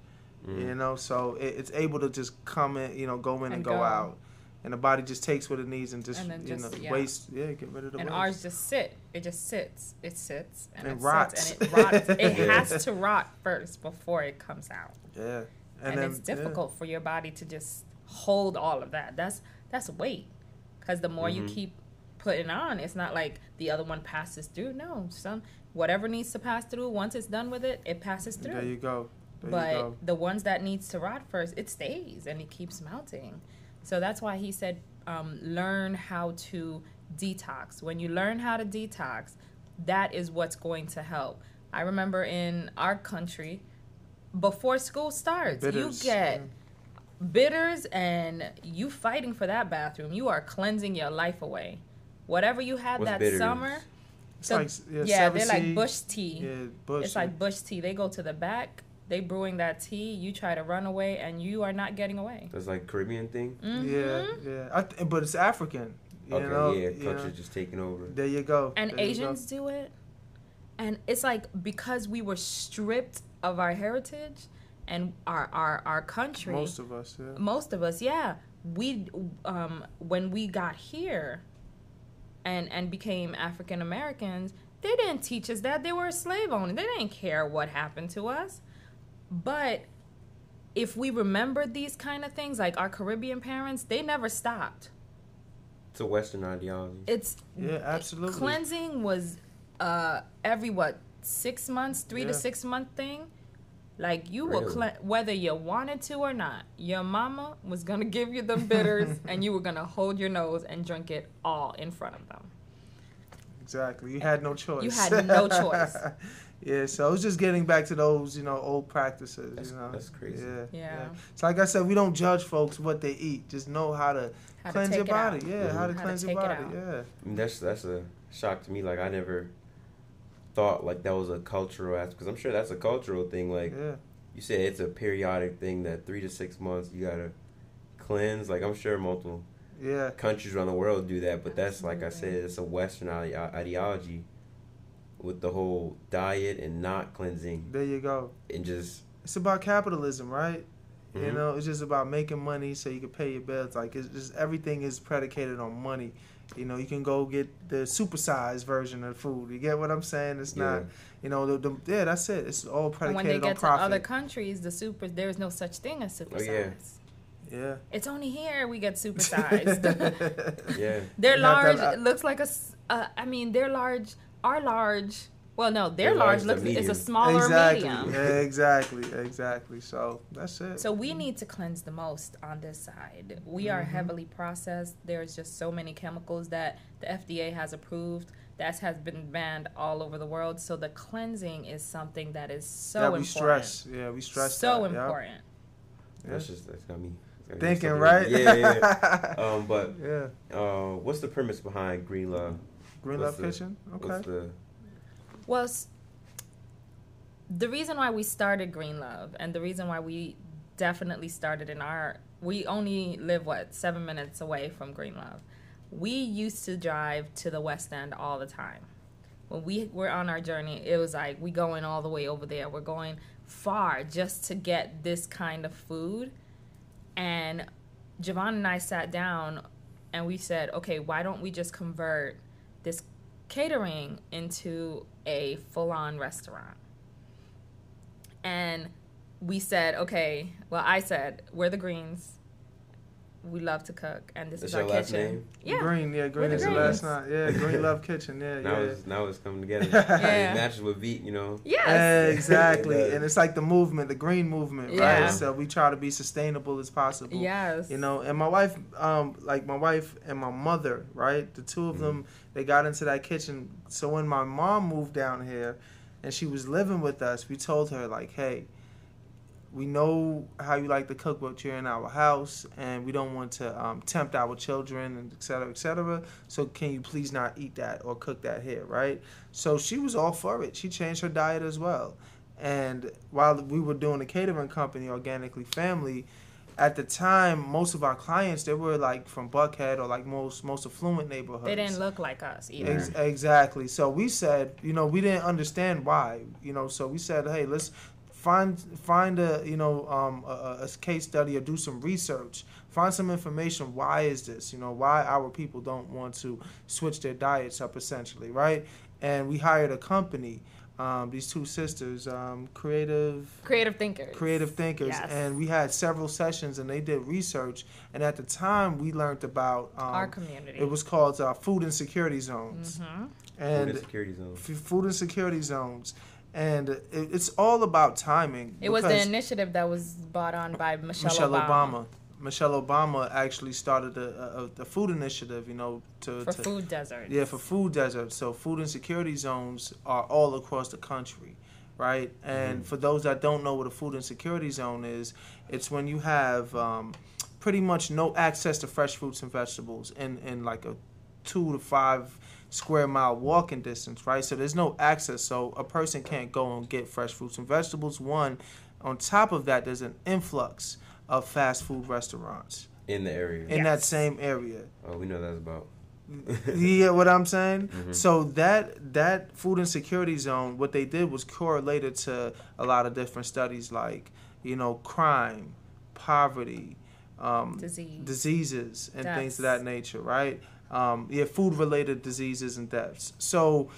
Mm. You know, so it, it's able to just come in, you know, go in and, And go, go. out, and the body just takes what it needs and just, And then you just- know, yeah. waste. Yeah, get rid of the and waste. ours just sit. It just sits. It sits and, And it rots. sits and it rots. It has to rot first before it comes out. yeah, And, then- it's yeah. difficult for your body to just hold all of that. That's that's weight. Because the more you Mhm. keep putting on, it's not like the other one passes through. No, some whatever needs to pass through. Once it's done with it, it passes through. There you go. There you but go. the ones that needs to rot first, it stays and it keeps melting. So that's why he said, um, learn how to detox. When you learn how to detox, that is what's going to help. I remember in our country, before school starts, Bitters, you get bitters and you fighting for that bathroom. You are cleansing your life away. Whatever you had What's that bitters? summer, It's so- like yeah, yeah, they're like bush tea. Yeah, bush. It's like bush tea. They go to the back, they brewing that tea. You try to run away, and you are not getting away. That's like Caribbean thing. Mhm. yeah, yeah. I th- but it's African. You okay, know, yeah, you know. culture just taking over. There you go. and There you go. Asians do it. And it's like because we were stripped of our heritage and our our, our country. Most of us, yeah. most of us, yeah, we um when we got here and and became African Americans, they didn't teach us that they were a slave owner. They didn't care what happened to us. But if we remembered these kind of things, like our Caribbean parents, they never stopped. It's a Western ideology. It's Yeah, absolutely. cleansing was uh every what six months three to six month thing like you will Really? cle- whether you wanted to or not your mama was gonna give you the bitters and you were gonna hold your nose and drink it all in front of them Exactly. You had no choice. You had no choice. yeah, so it's just getting back to those, you know, old practices. That's- you know, that's crazy. Yeah, Yeah. So like I said, we don't judge folks what they eat. Just know how to how cleanse to your take it out. body. Yeah, mm-hmm. how to. How to cleanse your body. Yeah. I mean, that's that's a shock to me. Like I never thought like that was a cultural aspect. Because I'm sure that's a cultural thing. Like yeah. you said, it's a periodic thing that three to six months you gotta cleanse. Like I'm sure multiple Yeah. countries around the world do that, but that's like I said, it's a Western ide- ideology with the whole diet and not cleansing There you go. and just It's about capitalism, right? You Mhm. know, it's just about making money so you can pay your bills. Like it's just everything is predicated on money. You know, you can go get the supersized version of food. You get what I'm saying? It's not, you know, the, the yeah, that's it. It's all and predicated when they on get to profit. other countries the super there's no such thing as super Oh, yeah. yeah. it's only here we get supersized. yeah. They're Not that large. It looks like a. s- Uh, I mean, they're large. Our large. Well, no, their They're large, large looks. It's a smaller exactly. medium. Exactly. Exactly. So that's it. So we need to cleanse the most on this side. We are Mhm. heavily processed. There's just so many chemicals that the FDA has approved. That has been banned all over the world. So the cleansing is something that is so yeah, we important. stress. Yeah, we stress. so that, yeah. important. That's just that's got me got Thinking, stuck in- right? Yeah, yeah. um, but yeah. uh, what's the premise behind Green Love? Green what's Love the- Kitchen. Okay. What's the Well, s- the reason why we started Green Love and the reason why we definitely started in our we only live what seven minutes away from Green Love. We used to drive to the West End all the time. When we were on our journey, it was like we going all the way over there. We're going far just to get this kind of food. And Javon and I sat down and we said, okay, why don't we just convert this catering into a full on restaurant? And we said, okay, well, I said, we're the Greens. We love to cook, and this That's is our your last kitchen. name? Yeah. Green. Yeah, Green is the last night. Yeah, Green Love Kitchen. Yeah, now yeah. it's now it's coming together. Yeah. It matches with Veet, you know. Yes. Exactly, It and it's like the movement, the green movement, Yeah. right? So we try to be sustainable as possible. Yes. You know, and my wife, um, like my wife and my mother, right? The two of them, they got into that kitchen. So when my mom moved down here, and she was living with us, we told her like, hey, we know how you like to cook, but you're in our house, and we don't want to um, tempt our children, and et cetera, et cetera. So can you please not eat that or cook that here, right? So she was all for it. She changed her diet as well. And while we were doing a catering company, Organically Family, at the time, most of our clients they were like from Buckhead or like most most affluent neighborhoods. They didn't look like us either. Ex- exactly. So we said, you know, we didn't understand why, you know. So we said, hey, let's find find a you know um, a, a case study or do some research. Find some information. Why is this? You know, why our people don't want to switch their diets up, essentially, right? And we hired a company. Um, these two sisters, um, creative Creative thinkers. creative thinkers Yes. and we had several sessions and they did research and at the time we learned about um, Our community. it was called uh, food insecurity zones hmm and Food insecurity zone. f- food insecurity zones and it, it's all about timing It was the initiative that was brought on by Michelle, michelle Obama. obama, Michelle Obama actually started a, a, a food initiative, you know, to, For to food deserts. yeah, for food deserts. So food insecurity zones are all across the country, right? And for those that don't know what a food insecurity zone is, it's when you have um, pretty much no access to fresh fruits and vegetables in, in like a two to five square mile walking distance, right? So there's no access. So a person can't go and get fresh fruits and vegetables. One, on top of that, there's an influx of fast food restaurants in the area. in that same area oh, we know that's about. you get what I'm saying? Mhm. So that that food insecurity zone, what they did was correlated to a lot of different studies, like you know, crime, poverty, um, Disease. diseases, and things of that nature, right? Um, yeah, food related diseases and deaths. So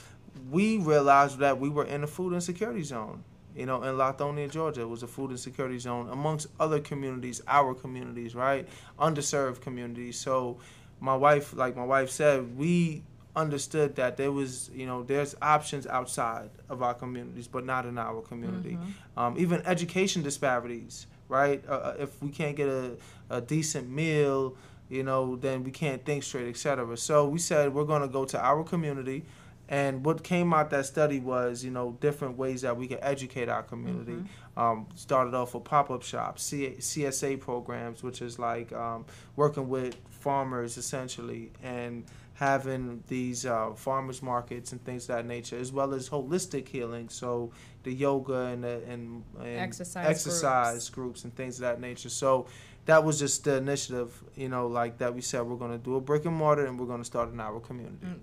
we realized that we were in a food insecurity zone. You know, in Lithonia, Georgia, it was a food insecurity zone amongst other communities, our communities, right? Underserved communities. So my wife, like my wife said, we understood that there was, you know, there's options outside of our communities, but not in our community. Um, even education disparities, right? Uh, Uh, if we can't get a, a decent meal, you know, then we can't think straight, etc. So we said we're going to go to our community. And what came out that study was, you know, different ways that we can educate our community. Um, started off with pop-up shops, C- CSA programs, which is like um, working with farmers essentially, and having these uh, farmers markets and things of that nature, as well as holistic healing. So the yoga and the, and, and Exercise exercise groups. and things of that nature. So that was just the initiative, you know, like that we said we're going to do a brick and mortar and we're going to start in our community. Mm.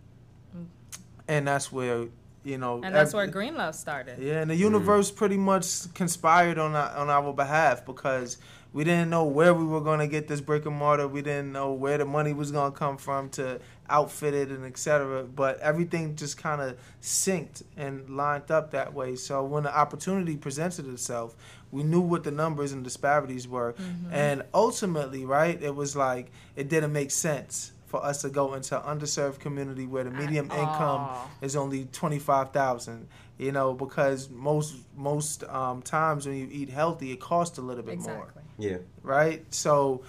Mm. And that's where, you know, And that's ev- where Green Love started. yeah, and the universe pretty much conspired on our, on our behalf because we didn't know where we were going to get this brick and mortar. We didn't know where the money was going to come from to outfit it and etc. But everything just kind of synced and lined up that way. So when the opportunity presented itself, we knew what the numbers and disparities were, and ultimately, right, it was like it didn't make sense for us to go into an underserved community where the medium income all. is only twenty five thousand. You know, because most most um, times when you eat healthy, it costs a little bit more, Yeah. right? So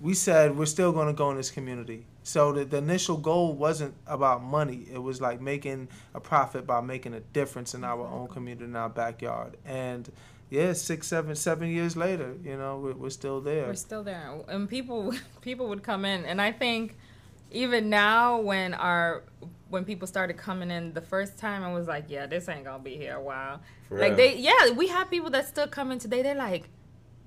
we said we're still going to go in this community. So the, the initial goal wasn't about money. It was like making a profit by making a difference in our own community, in our backyard. And yeah, six, seven, seven years later, you know, we're, we're still there. We're still there, and people people would come in, and I think even now when our when people started coming in the first time, I was like, yeah, this ain't gonna be here a while. For like real. they, yeah, we have people that still come in today. They're like,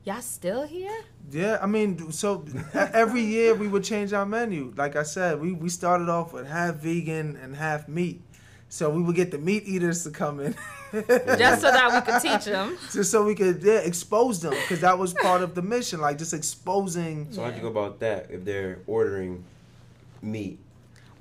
y'all still here? Yeah, I mean, so every year we would change our menu. Like I said, we, we started off with half vegan and half meat. So we would get the meat eaters to come in. Just so that we could teach them. just so we could yeah, expose them because that was part of the mission like just exposing So how'd you go about that if they're ordering meat?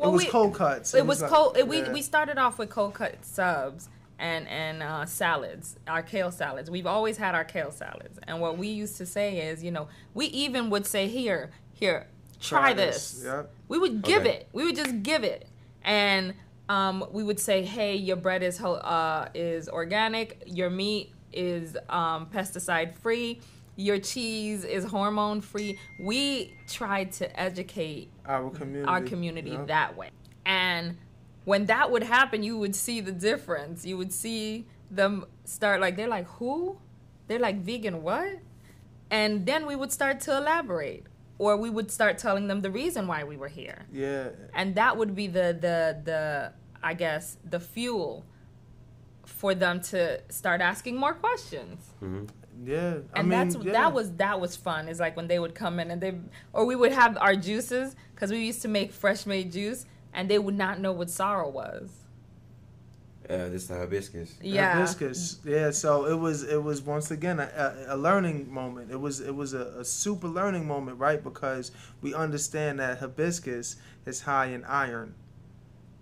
it was we- cold cuts It was like- cold. It, we yeah. we started off with cold cut subs and and uh, salads, our kale salads. We've always had our kale salads, and what we used to say is, you know, we even would say, here, here, try, this. Yep. We would give Okay. it. We would just give it, and um, we would say, hey, your bread is uh, is organic. Your meat is um, pesticide free. Your cheese is hormone free. We tried to educate our community our community Yep. that way. And when that would happen, you would see the difference. You would see them start like they're like, "Who?" They're like, "Vegan what?" And then we would start to elaborate or we would start telling them the reason why we were here. yeah And that would be the the the I guess the fuel for them to start asking more questions hmm yeah I and mean that's yeah. that was that was fun. Is like when they would come in and they or we would have our juices because we used to make fresh made juice and they would not know what sorrel was. Uh, this is the hibiscus. Yeah, hibiscus yeah so it was it was once again a, a, a learning moment it was it was a, a super learning moment right because we understand that hibiscus is high in iron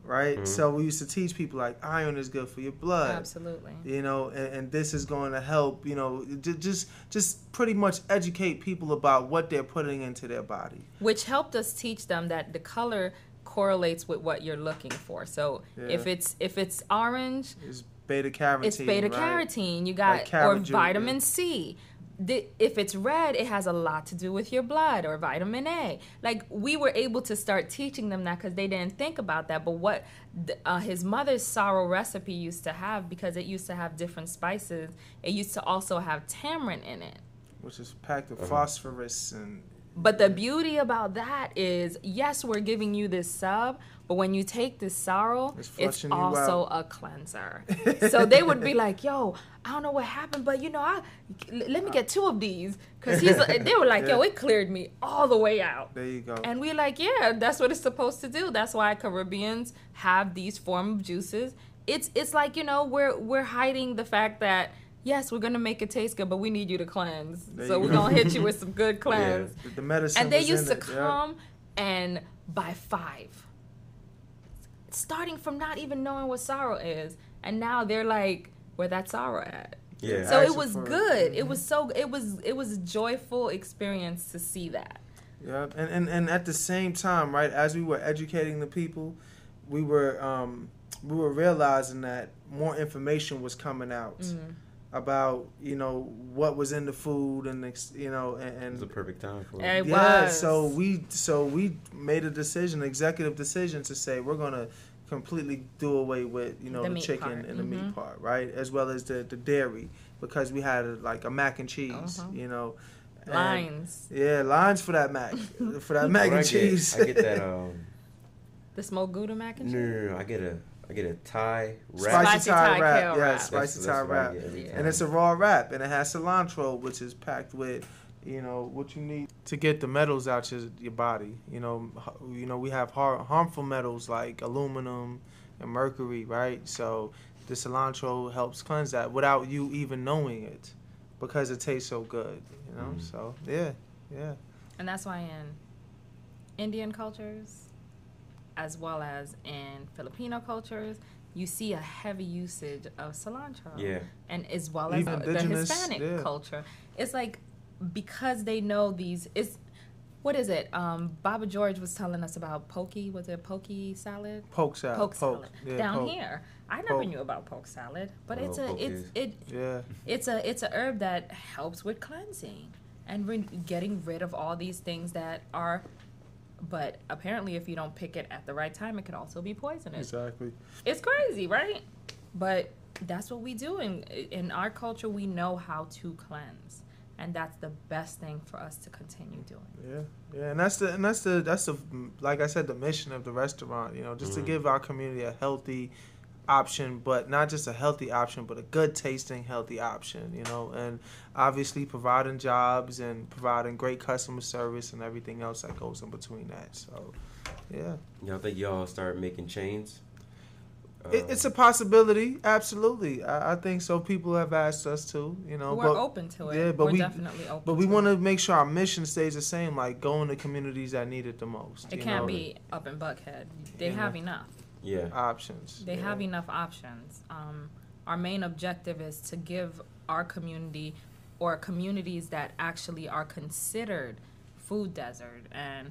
right Mhm. so we used to teach people like iron is good for your blood absolutely. you know and, and this is going to help you know ju- just just pretty much educate people about what they're putting into their body Which helped us teach them that the color correlates with what you're looking for. So if it's if it's orange, it's beta carotene it's beta right? carotene. You got Like carrot or vitamin yeah. C. the, if it's red, it has a lot to do with your blood or vitamin A. Like we were able to start teaching them that because they didn't think about that. But what the, uh, his mother's sorrel recipe used to have, because it used to have different spices, it used to also have tamarind in it. which is packed with Uh-huh. phosphorus and But the beauty about that is, yes, we're giving you this sub, but when you take this sorrel, It's it's, also a cleanser. so they would be like, "Yo, I don't know what happened, but you know, I l- let me get two of these," because he's. They were like, "Yo, it cleared me all the way out." there you go. And we're like, yeah, that's what it's supposed to do. That's why Caribbeans have these form of juices. It's it's like you know we're we're hiding the fact that yes, we're gonna make it taste good, but we need you to cleanse. There so we're go. gonna hit you with some good cleanse. the, the medicine And they used to it, yeah. come and by five, starting from not even knowing what sorrel is, and now they're like, where that sorrel at? Yeah. So it was it. good. It Mhm. was so it was it was a joyful experience to see that. Yeah, and, and and at the same time, right, as we were educating the people, we were um, we were realizing that more information was coming out Mhm. About you know what was in the food and ex- you know and, It was a perfect time for It it. yeah, was. so we so we made a decision, executive decision, to say we're gonna completely do away with you know The the, chicken part, and the mhm. meat part, right, as well as the the dairy because we had like a mac and cheese, Uh-huh. you know. Lines. Yeah, lines for that mac, for that mac What I and get- cheese. I get that. Um, The smoked Gouda mac and no, cheese. no, no, I get a, I get a Thai wrap. Spicy, Spicy Thai, Thai wrap, kale yeah, wrap. spicy That's- Thai that's wrap, get every Yeah. and it's a raw wrap, and it has cilantro, which is packed with, you know, what you need to get the metals out your your body. You know, you know we have har- harmful metals like aluminum and mercury, right? So the cilantro helps cleanse that without you even knowing it, because it tastes so good. You know, Mhm. so yeah, yeah. And that's why in Indian cultures, as well as in Filipino cultures, you see a heavy usage of cilantro. Yeah. And as well as Even the Hispanic yeah. culture. It's like because they know these it's what is it? Um, Baba George was telling us about pokey. Was it pokey salad? Poke salad, Poke salad yeah, down poke. here. I never Poke. knew about poke salad, but it's a poke it's it Yeah, it's a it's a herb that helps with cleansing and re- getting rid of all these things that are but apparently if you don't pick it at the right time it could also be poisonous exactly. it's crazy right but that's what we do in in our culture we know how to cleanse and that's the best thing for us to continue doing Yeah, yeah, and that's the and that's the that's the like I said the mission of the restaurant. You know, just to Mhm. give our community a healthy option, but not just a healthy option, but a good tasting healthy option. You know, and obviously providing jobs and providing great customer service and everything else that goes in between that. So, yeah, Y'all think y'all start making chains? it, it's a possibility. Absolutely, I, I think so. People have asked us to. You know, we're but open to it yeah, but we're we- definitely open but we want to make sure our mission stays the same, like going to communities that need it the most. it you can't know? be up in buckhead they You have know. enough yeah. options. They yeah. have enough options. Um, our main objective is to give our community or communities that actually are considered food desert and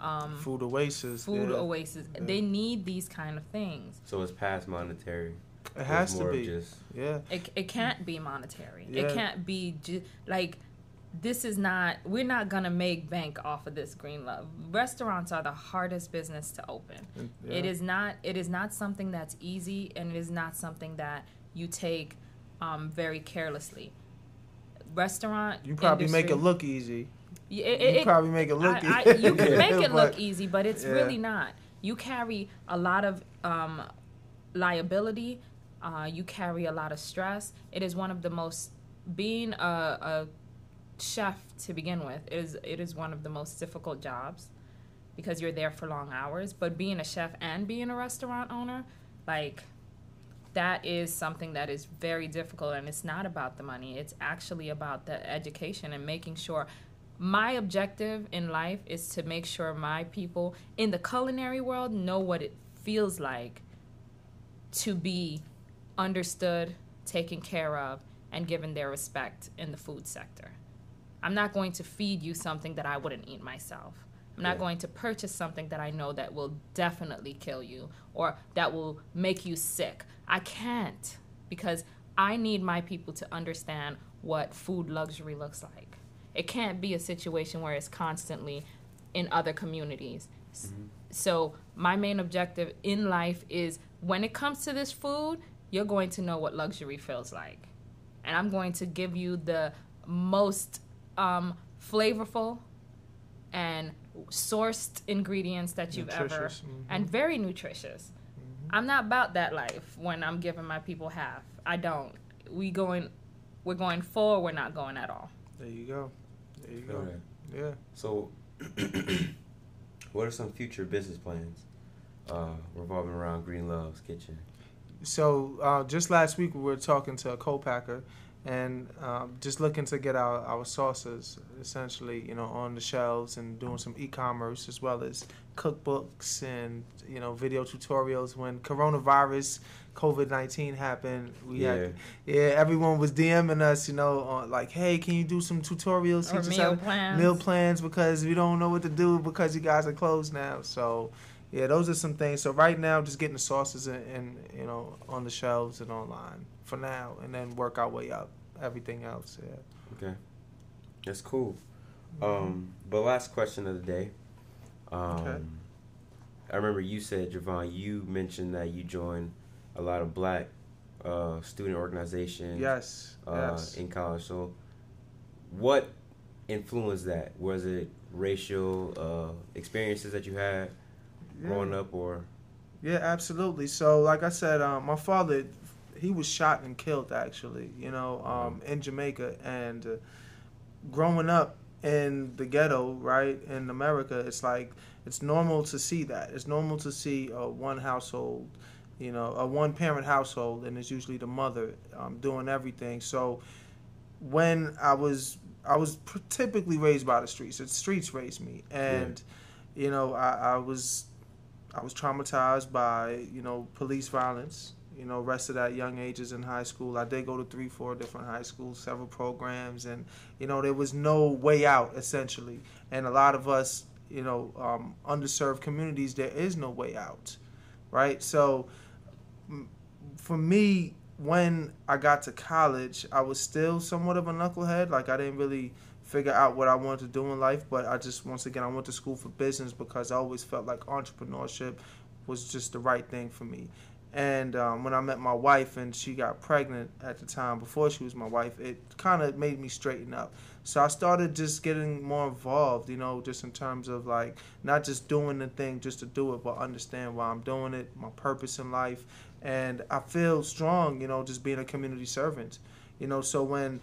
um, food oasis. food yeah. oasis. Yeah. They need these kind of things. So it's past monetary. It has to be. Just, Yeah. It, it can't be monetary. Yeah. It can't be ju- like this is not we're not gonna make bank off of this green love restaurants are the hardest business to open It yeah. is not. It is not something that's easy, and it is not something that you take um, very carelessly. Restaurant. You probably make it look easy. Yeah, it- you probably make it look I, easy. I, you can make it look But- easy, but it's yeah. really not. You carry a lot of um, liability. Uh, you carry a lot of stress. It is one of the most being a, a chef to begin with is it is one of the most difficult jobs because you're there for long hours. But being a chef and being a restaurant owner, like that is something that is very difficult and it's not about the money it's actually about the education and making sure my objective in life is to make sure my people in the culinary world know what it feels like to be understood taken care of and given their respect in the food sector i'm not going to feed you something that i wouldn't eat myself i'm not Yeah. going to purchase something that i know that will definitely kill you or that will make you sick i can't because i need my people to understand what food luxury looks like. It can't be a situation where it's constantly in other communities. Mm-hmm. So, my main objective in life is when it comes to this food, you're going to know what luxury feels like. And I'm going to give you the most um, flavorful and sourced ingredients that you've ever Nutritious, mhm. and very nutritious. I'm not about that life when I'm giving my people half. I don't. We going we're going full, we're not going at all. There you go. There you go. that. Yeah. So, what are some future business plans uh, revolving around Green Love's Kitchen? So uh, just last week we were talking to a co-packer and um, just looking to get our, our sauces essentially, you know, on the shelves and doing some e-commerce as well as cookbooks and you know video tutorials. When coronavirus, COVID nineteen happened, we had yeah everyone was DMing us, you know, on, like, hey, can you do some tutorials? Or meal plans. meal plans because we don't know what to do because you guys are closed now. So, yeah, those are some things. So right now, just getting the sauces and, and you know on the shelves and online for now, and then work our way up. Everything else, yeah. Okay, that's cool. Um, but last question of the day. Um, Okay. I remember you said, Javon, you mentioned that you joined a lot of black uh, student organizations Yes, uh, yes. in college. So, what influenced that? Was it racial uh, experiences that you had growing up, or Yeah, absolutely. So, like I said, um, my father, he was shot and killed actually, you know, um, in Jamaica. And uh, growing up in the ghetto, right, in America, it's like it's normal to see that. It's normal to see uh, one household, you know, a one parent household, and it's usually the mother um, doing everything. So, when I was I was typically raised by the streets. The streets raised me, and you know I, I was I was traumatized by you know police violence. You know, arrested at young ages in high school. I did go to three, four different high schools, several programs, and you know there was no way out essentially. And a lot of us, you know, um, underserved communities, there is no way out, right? So, for me, when I got to college, I was still somewhat of a knucklehead. Like I didn't really figure out what I wanted to do in life, but I just once again I went to school for business because I always felt like entrepreneurship was just the right thing for me. And um, when I met my wife and she got pregnant at the time before she was my wife, it kind of made me straighten up. So I started just getting more involved, you know, just in terms of like not just doing the thing just to do it, but understand why I'm doing it, my purpose in life, and I feel strong, you know, just being a community servant, you know. So when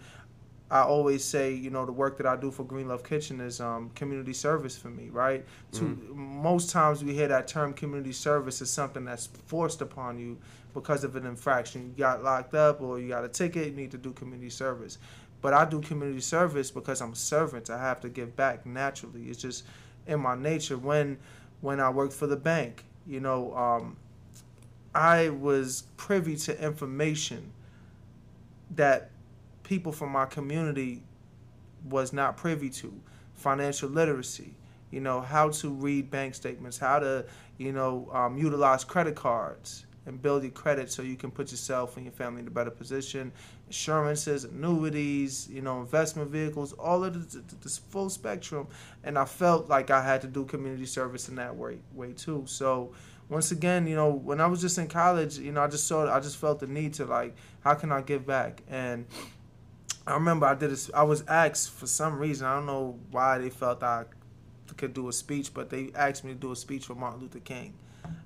I always say, you know, the work that I do for Green Love Kitchen is um, community service for me, right? To most times we hear that term community service is something that's forced upon you because of an infraction. You got locked up or you got a ticket, you need to do community service. But I do community service because I'm a servant. I have to give back naturally. It's just in my nature. When when I worked for the bank, you know, um, I was privy to information that people from my community was not privy to. Financial literacy you know how to read bank statements how to you know um, utilize credit cards and build your credit so you can put yourself and your family in a better position. Insurances annuities you know investment vehicles all of this, this full spectrum. And i felt like i had to do community service in that way way too. So once again, you know, when I was just in college, you know, I just saw, I just felt the need to like, how can I give back? And I remember I did this. I was asked for some reason. I don't know why they felt I could do a speech, but they asked me to do a speech for Martin Luther King,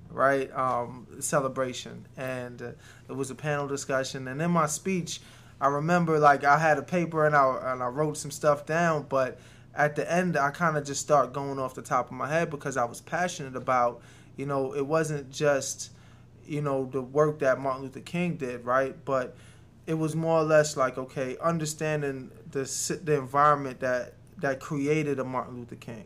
right? Um, celebration, and uh, it was a panel discussion. And in my speech, I remember like I had a paper and I and I wrote some stuff down, but at the end, I kind of just start going off the top of my head because I was passionate about, you know, it wasn't just, you know, the work that Martin Luther King did, right? But it was more or less like okay, understanding the the environment that that created a Martin Luther King,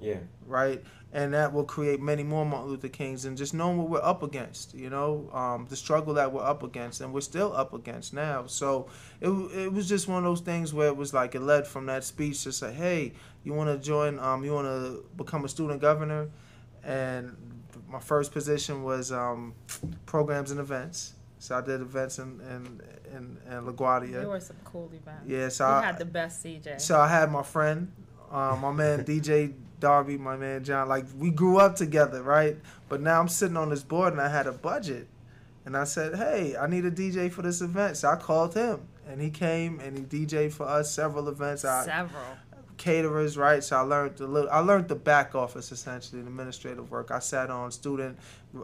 yeah, right? And that will create many more Martin Luther Kings, and just knowing what we're up against, you know, um, the struggle that we're up against, and we're still up against now. So it it was just one of those things where it was like it led from that speech to say, hey, you want to join, um, you want to become a student governor, and my first position was um, programs and events. So I did events in in, in There LaGuardia. were some cool events. Yeah, You so I, had the best CJ. so I had my friend, uh, my man DJ Darby, my man John. Like we grew up together, right? But now I'm sitting on this board and I had a budget, and I said, "Hey, I need a DJ for this event." So I called him, and he came and he DJed for us several events. I, Several. Caterers, right? So I learned the little, I learned the back office essentially, the administrative work. I sat on student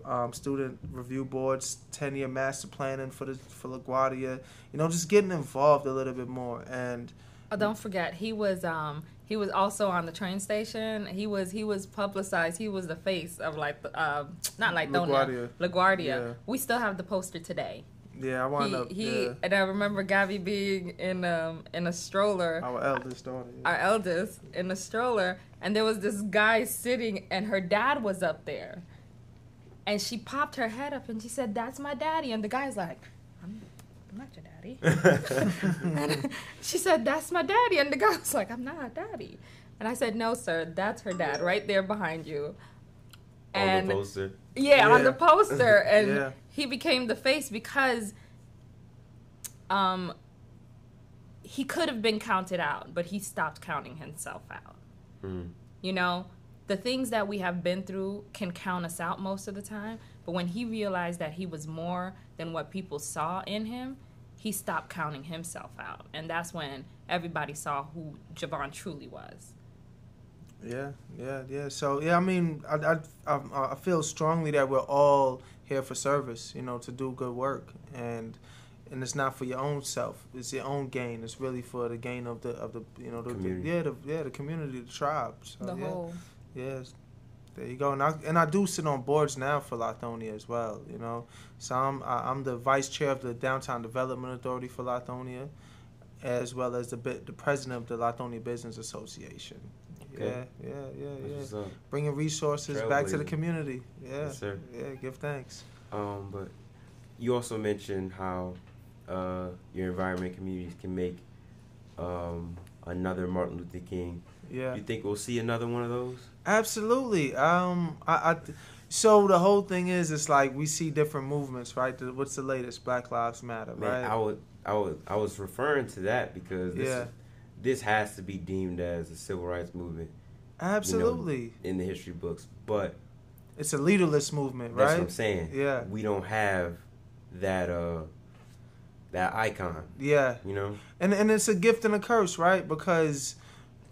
um, student review boards, ten year master planning for the for LaGuardia. You know, just getting involved a little bit more. And Oh, don't forget, he was um he was also on the train station. He was he was publicized. He was the face of like um not like LaGuardia. LaGuardia. LaGuardia. Yeah. We still have the poster today. Yeah, I wound he up he yeah, and I remember Gabby being in um in a stroller. our eldest daughter. yeah. our eldest in a stroller and there was this guy sitting and her dad was up there and she popped her head up and she said that's my daddy and the guy's like i'm, I'm not your daddy and she said that's my daddy and the guy was like i'm not a daddy and i said no sir that's her dad right there behind you On and the poster. yeah, on the poster, and Yeah. he became the face because, um, he could have been counted out, but he stopped counting himself out. Mm. You know, the things that we have been through can count us out most of the time, but when he realized that he was more than what people saw in him, he stopped counting himself out, and that's when everybody saw who Javon truly was. Yeah, yeah, yeah. So yeah, I mean, I, I, I, I feel strongly that we're all here for service, you know, to do good work, and and it's not for your own self. It's your own gain. It's really for the gain of the of the you know the, the Community. yeah the yeah the community, the tribe. So, The yeah, whole yes. There you go, and I and I do sit on boards now for Lithonia as well. You know, so I'm I- I'm the vice chair of the Downtown Development Authority for Lithonia, as well as the bi- the president of the Lithonia Business Association. Okay. Yeah, yeah, yeah, That's yeah bringing resources back to the community. Yeah, Yes, sir. yeah. Give thanks. Um, but you also mentioned how uh, your environment communities can make um, another Martin Luther King. Yeah, You think we'll see another one of those? absolutely. Um, I, I th- so the whole thing is, it's like we see different movements, right? The, what's the latest? Black Lives Matter, Man, right? I would, I would, I was referring to that because this, Yeah. This has to be deemed as a civil rights movement absolutely, in the history books. But it's a leaderless movement, that's right? what I'm saying. Yeah. we don't have that uh, that icon. Yeah, You know, and and it's a gift and a curse, right? Because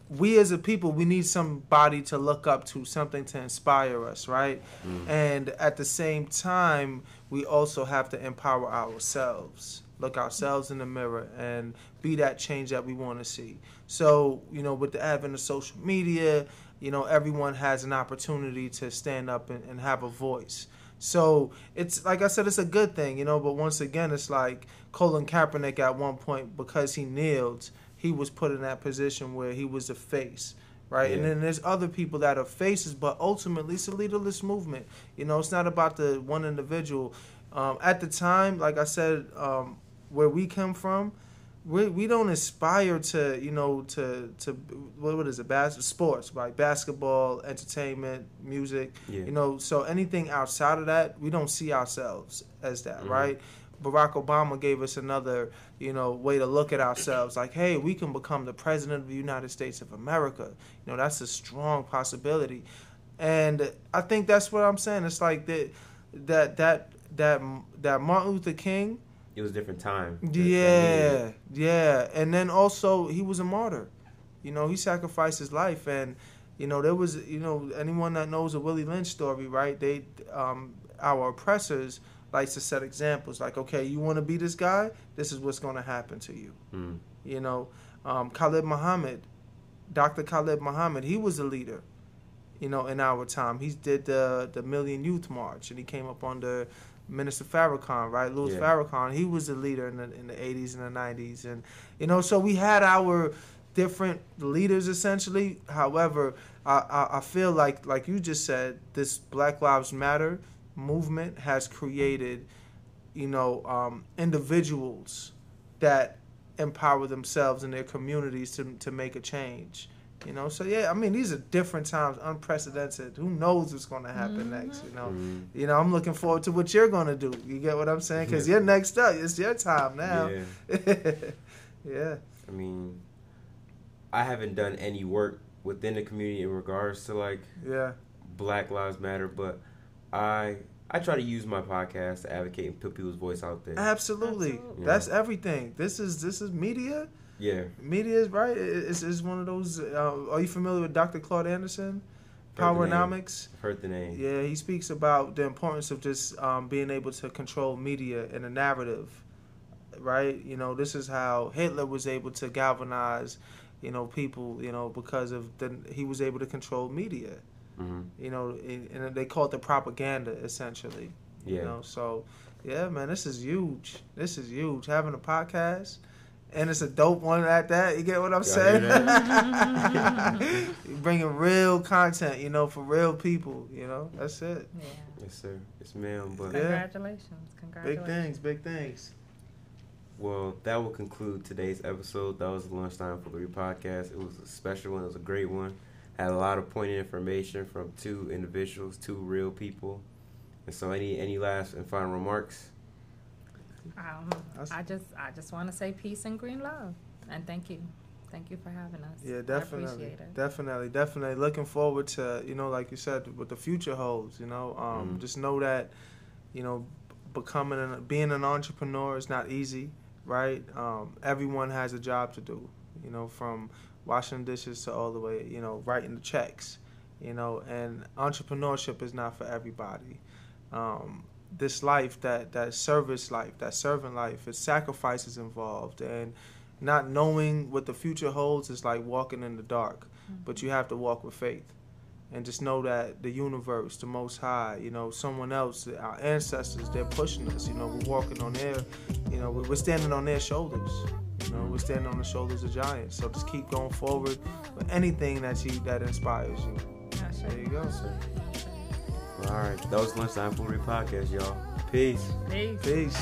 we as a people, we need somebody to look up to, something to inspire us, right? Mm. And at the same time, we also have to empower ourselves, look ourselves in the mirror, and be that change that we want to see. So, you know, with the advent of social media, you know, everyone has an opportunity to stand up and, and have a voice. So it's like I said, it's a good thing, you know. But once again, it's like Colin Kaepernick at one point because he kneeled, he was put in that position where he was the face, right? And then there's other people that are faces, but ultimately it's a leaderless movement. You know, it's not about the one individual. Um, at the time, like I said, um, where we come from, we we don't aspire to you know to to what what is it? Bas- sports, like Basketball, entertainment, music. Yeah. You know, so anything outside of that, we don't see ourselves as that, Mhm. right? Barack Obama gave us another, you know, way to look at ourselves. Like, hey, we can become the president of the United States of America. You know, that's a strong possibility, and I think that's what I'm saying. It's like that, that that that that Martin Luther King. It was a different time. that- Yeah, yeah, and then also he was a martyr. You know, he sacrificed his life, and you know there was, you know, anyone that knows the Willie Lynch story, right? They, um, our oppressors likes to set examples, like, okay, you want to be this guy, this is what's going to happen to you. Mm. You know, um, Khalid Muhammad, Dr. Khalid Muhammad, he was a leader. You know, in our time, he did the the Million Youth March, and he came up under Minister Farrakhan, right? Louis Yeah. Farrakhan. He was a leader in the in the eighties and the nineties, and you know, so we had our different leaders essentially. However, I, I I feel like like you just said, this Black Lives Matter movement has created, you know, um, individuals that empower themselves and their communities to to make a change. You know, so yeah, I mean, these are different times, unprecedented. Who knows what's going to happen next? You know, Mhm. you know, I'm looking forward to what you're going to do. You get what I'm saying? Because Yeah. you're next up. It's your time now. Yeah. yeah. I mean, I haven't done any work within the community in regards to like Yeah. Black Lives Matter, but I I try to use my podcast to advocate and put people's voice out there. Absolutely. Absolutely. That's everything. This is this is media. Yeah, Media is right. It's, it's one of those. Uh, are you familiar with Dr. Claude Anderson? Heard the. Powernomics. I've heard the name. Yeah, he speaks about the importance of just um, being able to control media and a narrative, right? You know, this is how Hitler was able to galvanize, you know, people, you know, because of the he was able to control media, hmm you know, and and they call it the propaganda essentially. Yeah. You know, so yeah, man, this is huge. This is huge. Having a podcast. And it's a dope one at that. You get what I'm Y'all saying? hear Bringing real content, you know, for real people. You know, that's it. Yeah. Yes, sir. Yes, ma'am. But Yeah. Congratulations. Big Congratulations. things, big things. well, that will conclude today's episode. That was the Lunchtime Foolery podcast. It was a special one. It was a great one. Had a lot of pointed information from two individuals, two real people. And so, any any last and final remarks? Um, That's- I just I just want to say peace and green love, and thank you, thank you for having us. Yeah, I definitely, appreciate it. definitely, definitely. Looking forward to you know, like you said, what the future holds. You know, um, Mhm. just know that, you know, becoming an, being an entrepreneur is not easy, right? Um, everyone has a job to do. You know, from washing dishes to all the way, you know, writing the checks. You know, and entrepreneurship is not for everybody. Um, this life, that that service life, that servant life, it's sacrifices involved, and not knowing what the future holds is like walking in the dark. Mm-hmm. But you have to walk with faith, and just know that the universe, the Most High, you know, someone else, our ancestors, they're pushing us. You know, we're walking on their, you know, we're standing on their shoulders. You know, we're standing on the shoulders of giants. So just keep going forward with anything that you that inspires you. There you go. sir. All right. That was Lunchtime Foolery podcast, y'all. Peace. Peace. Peace.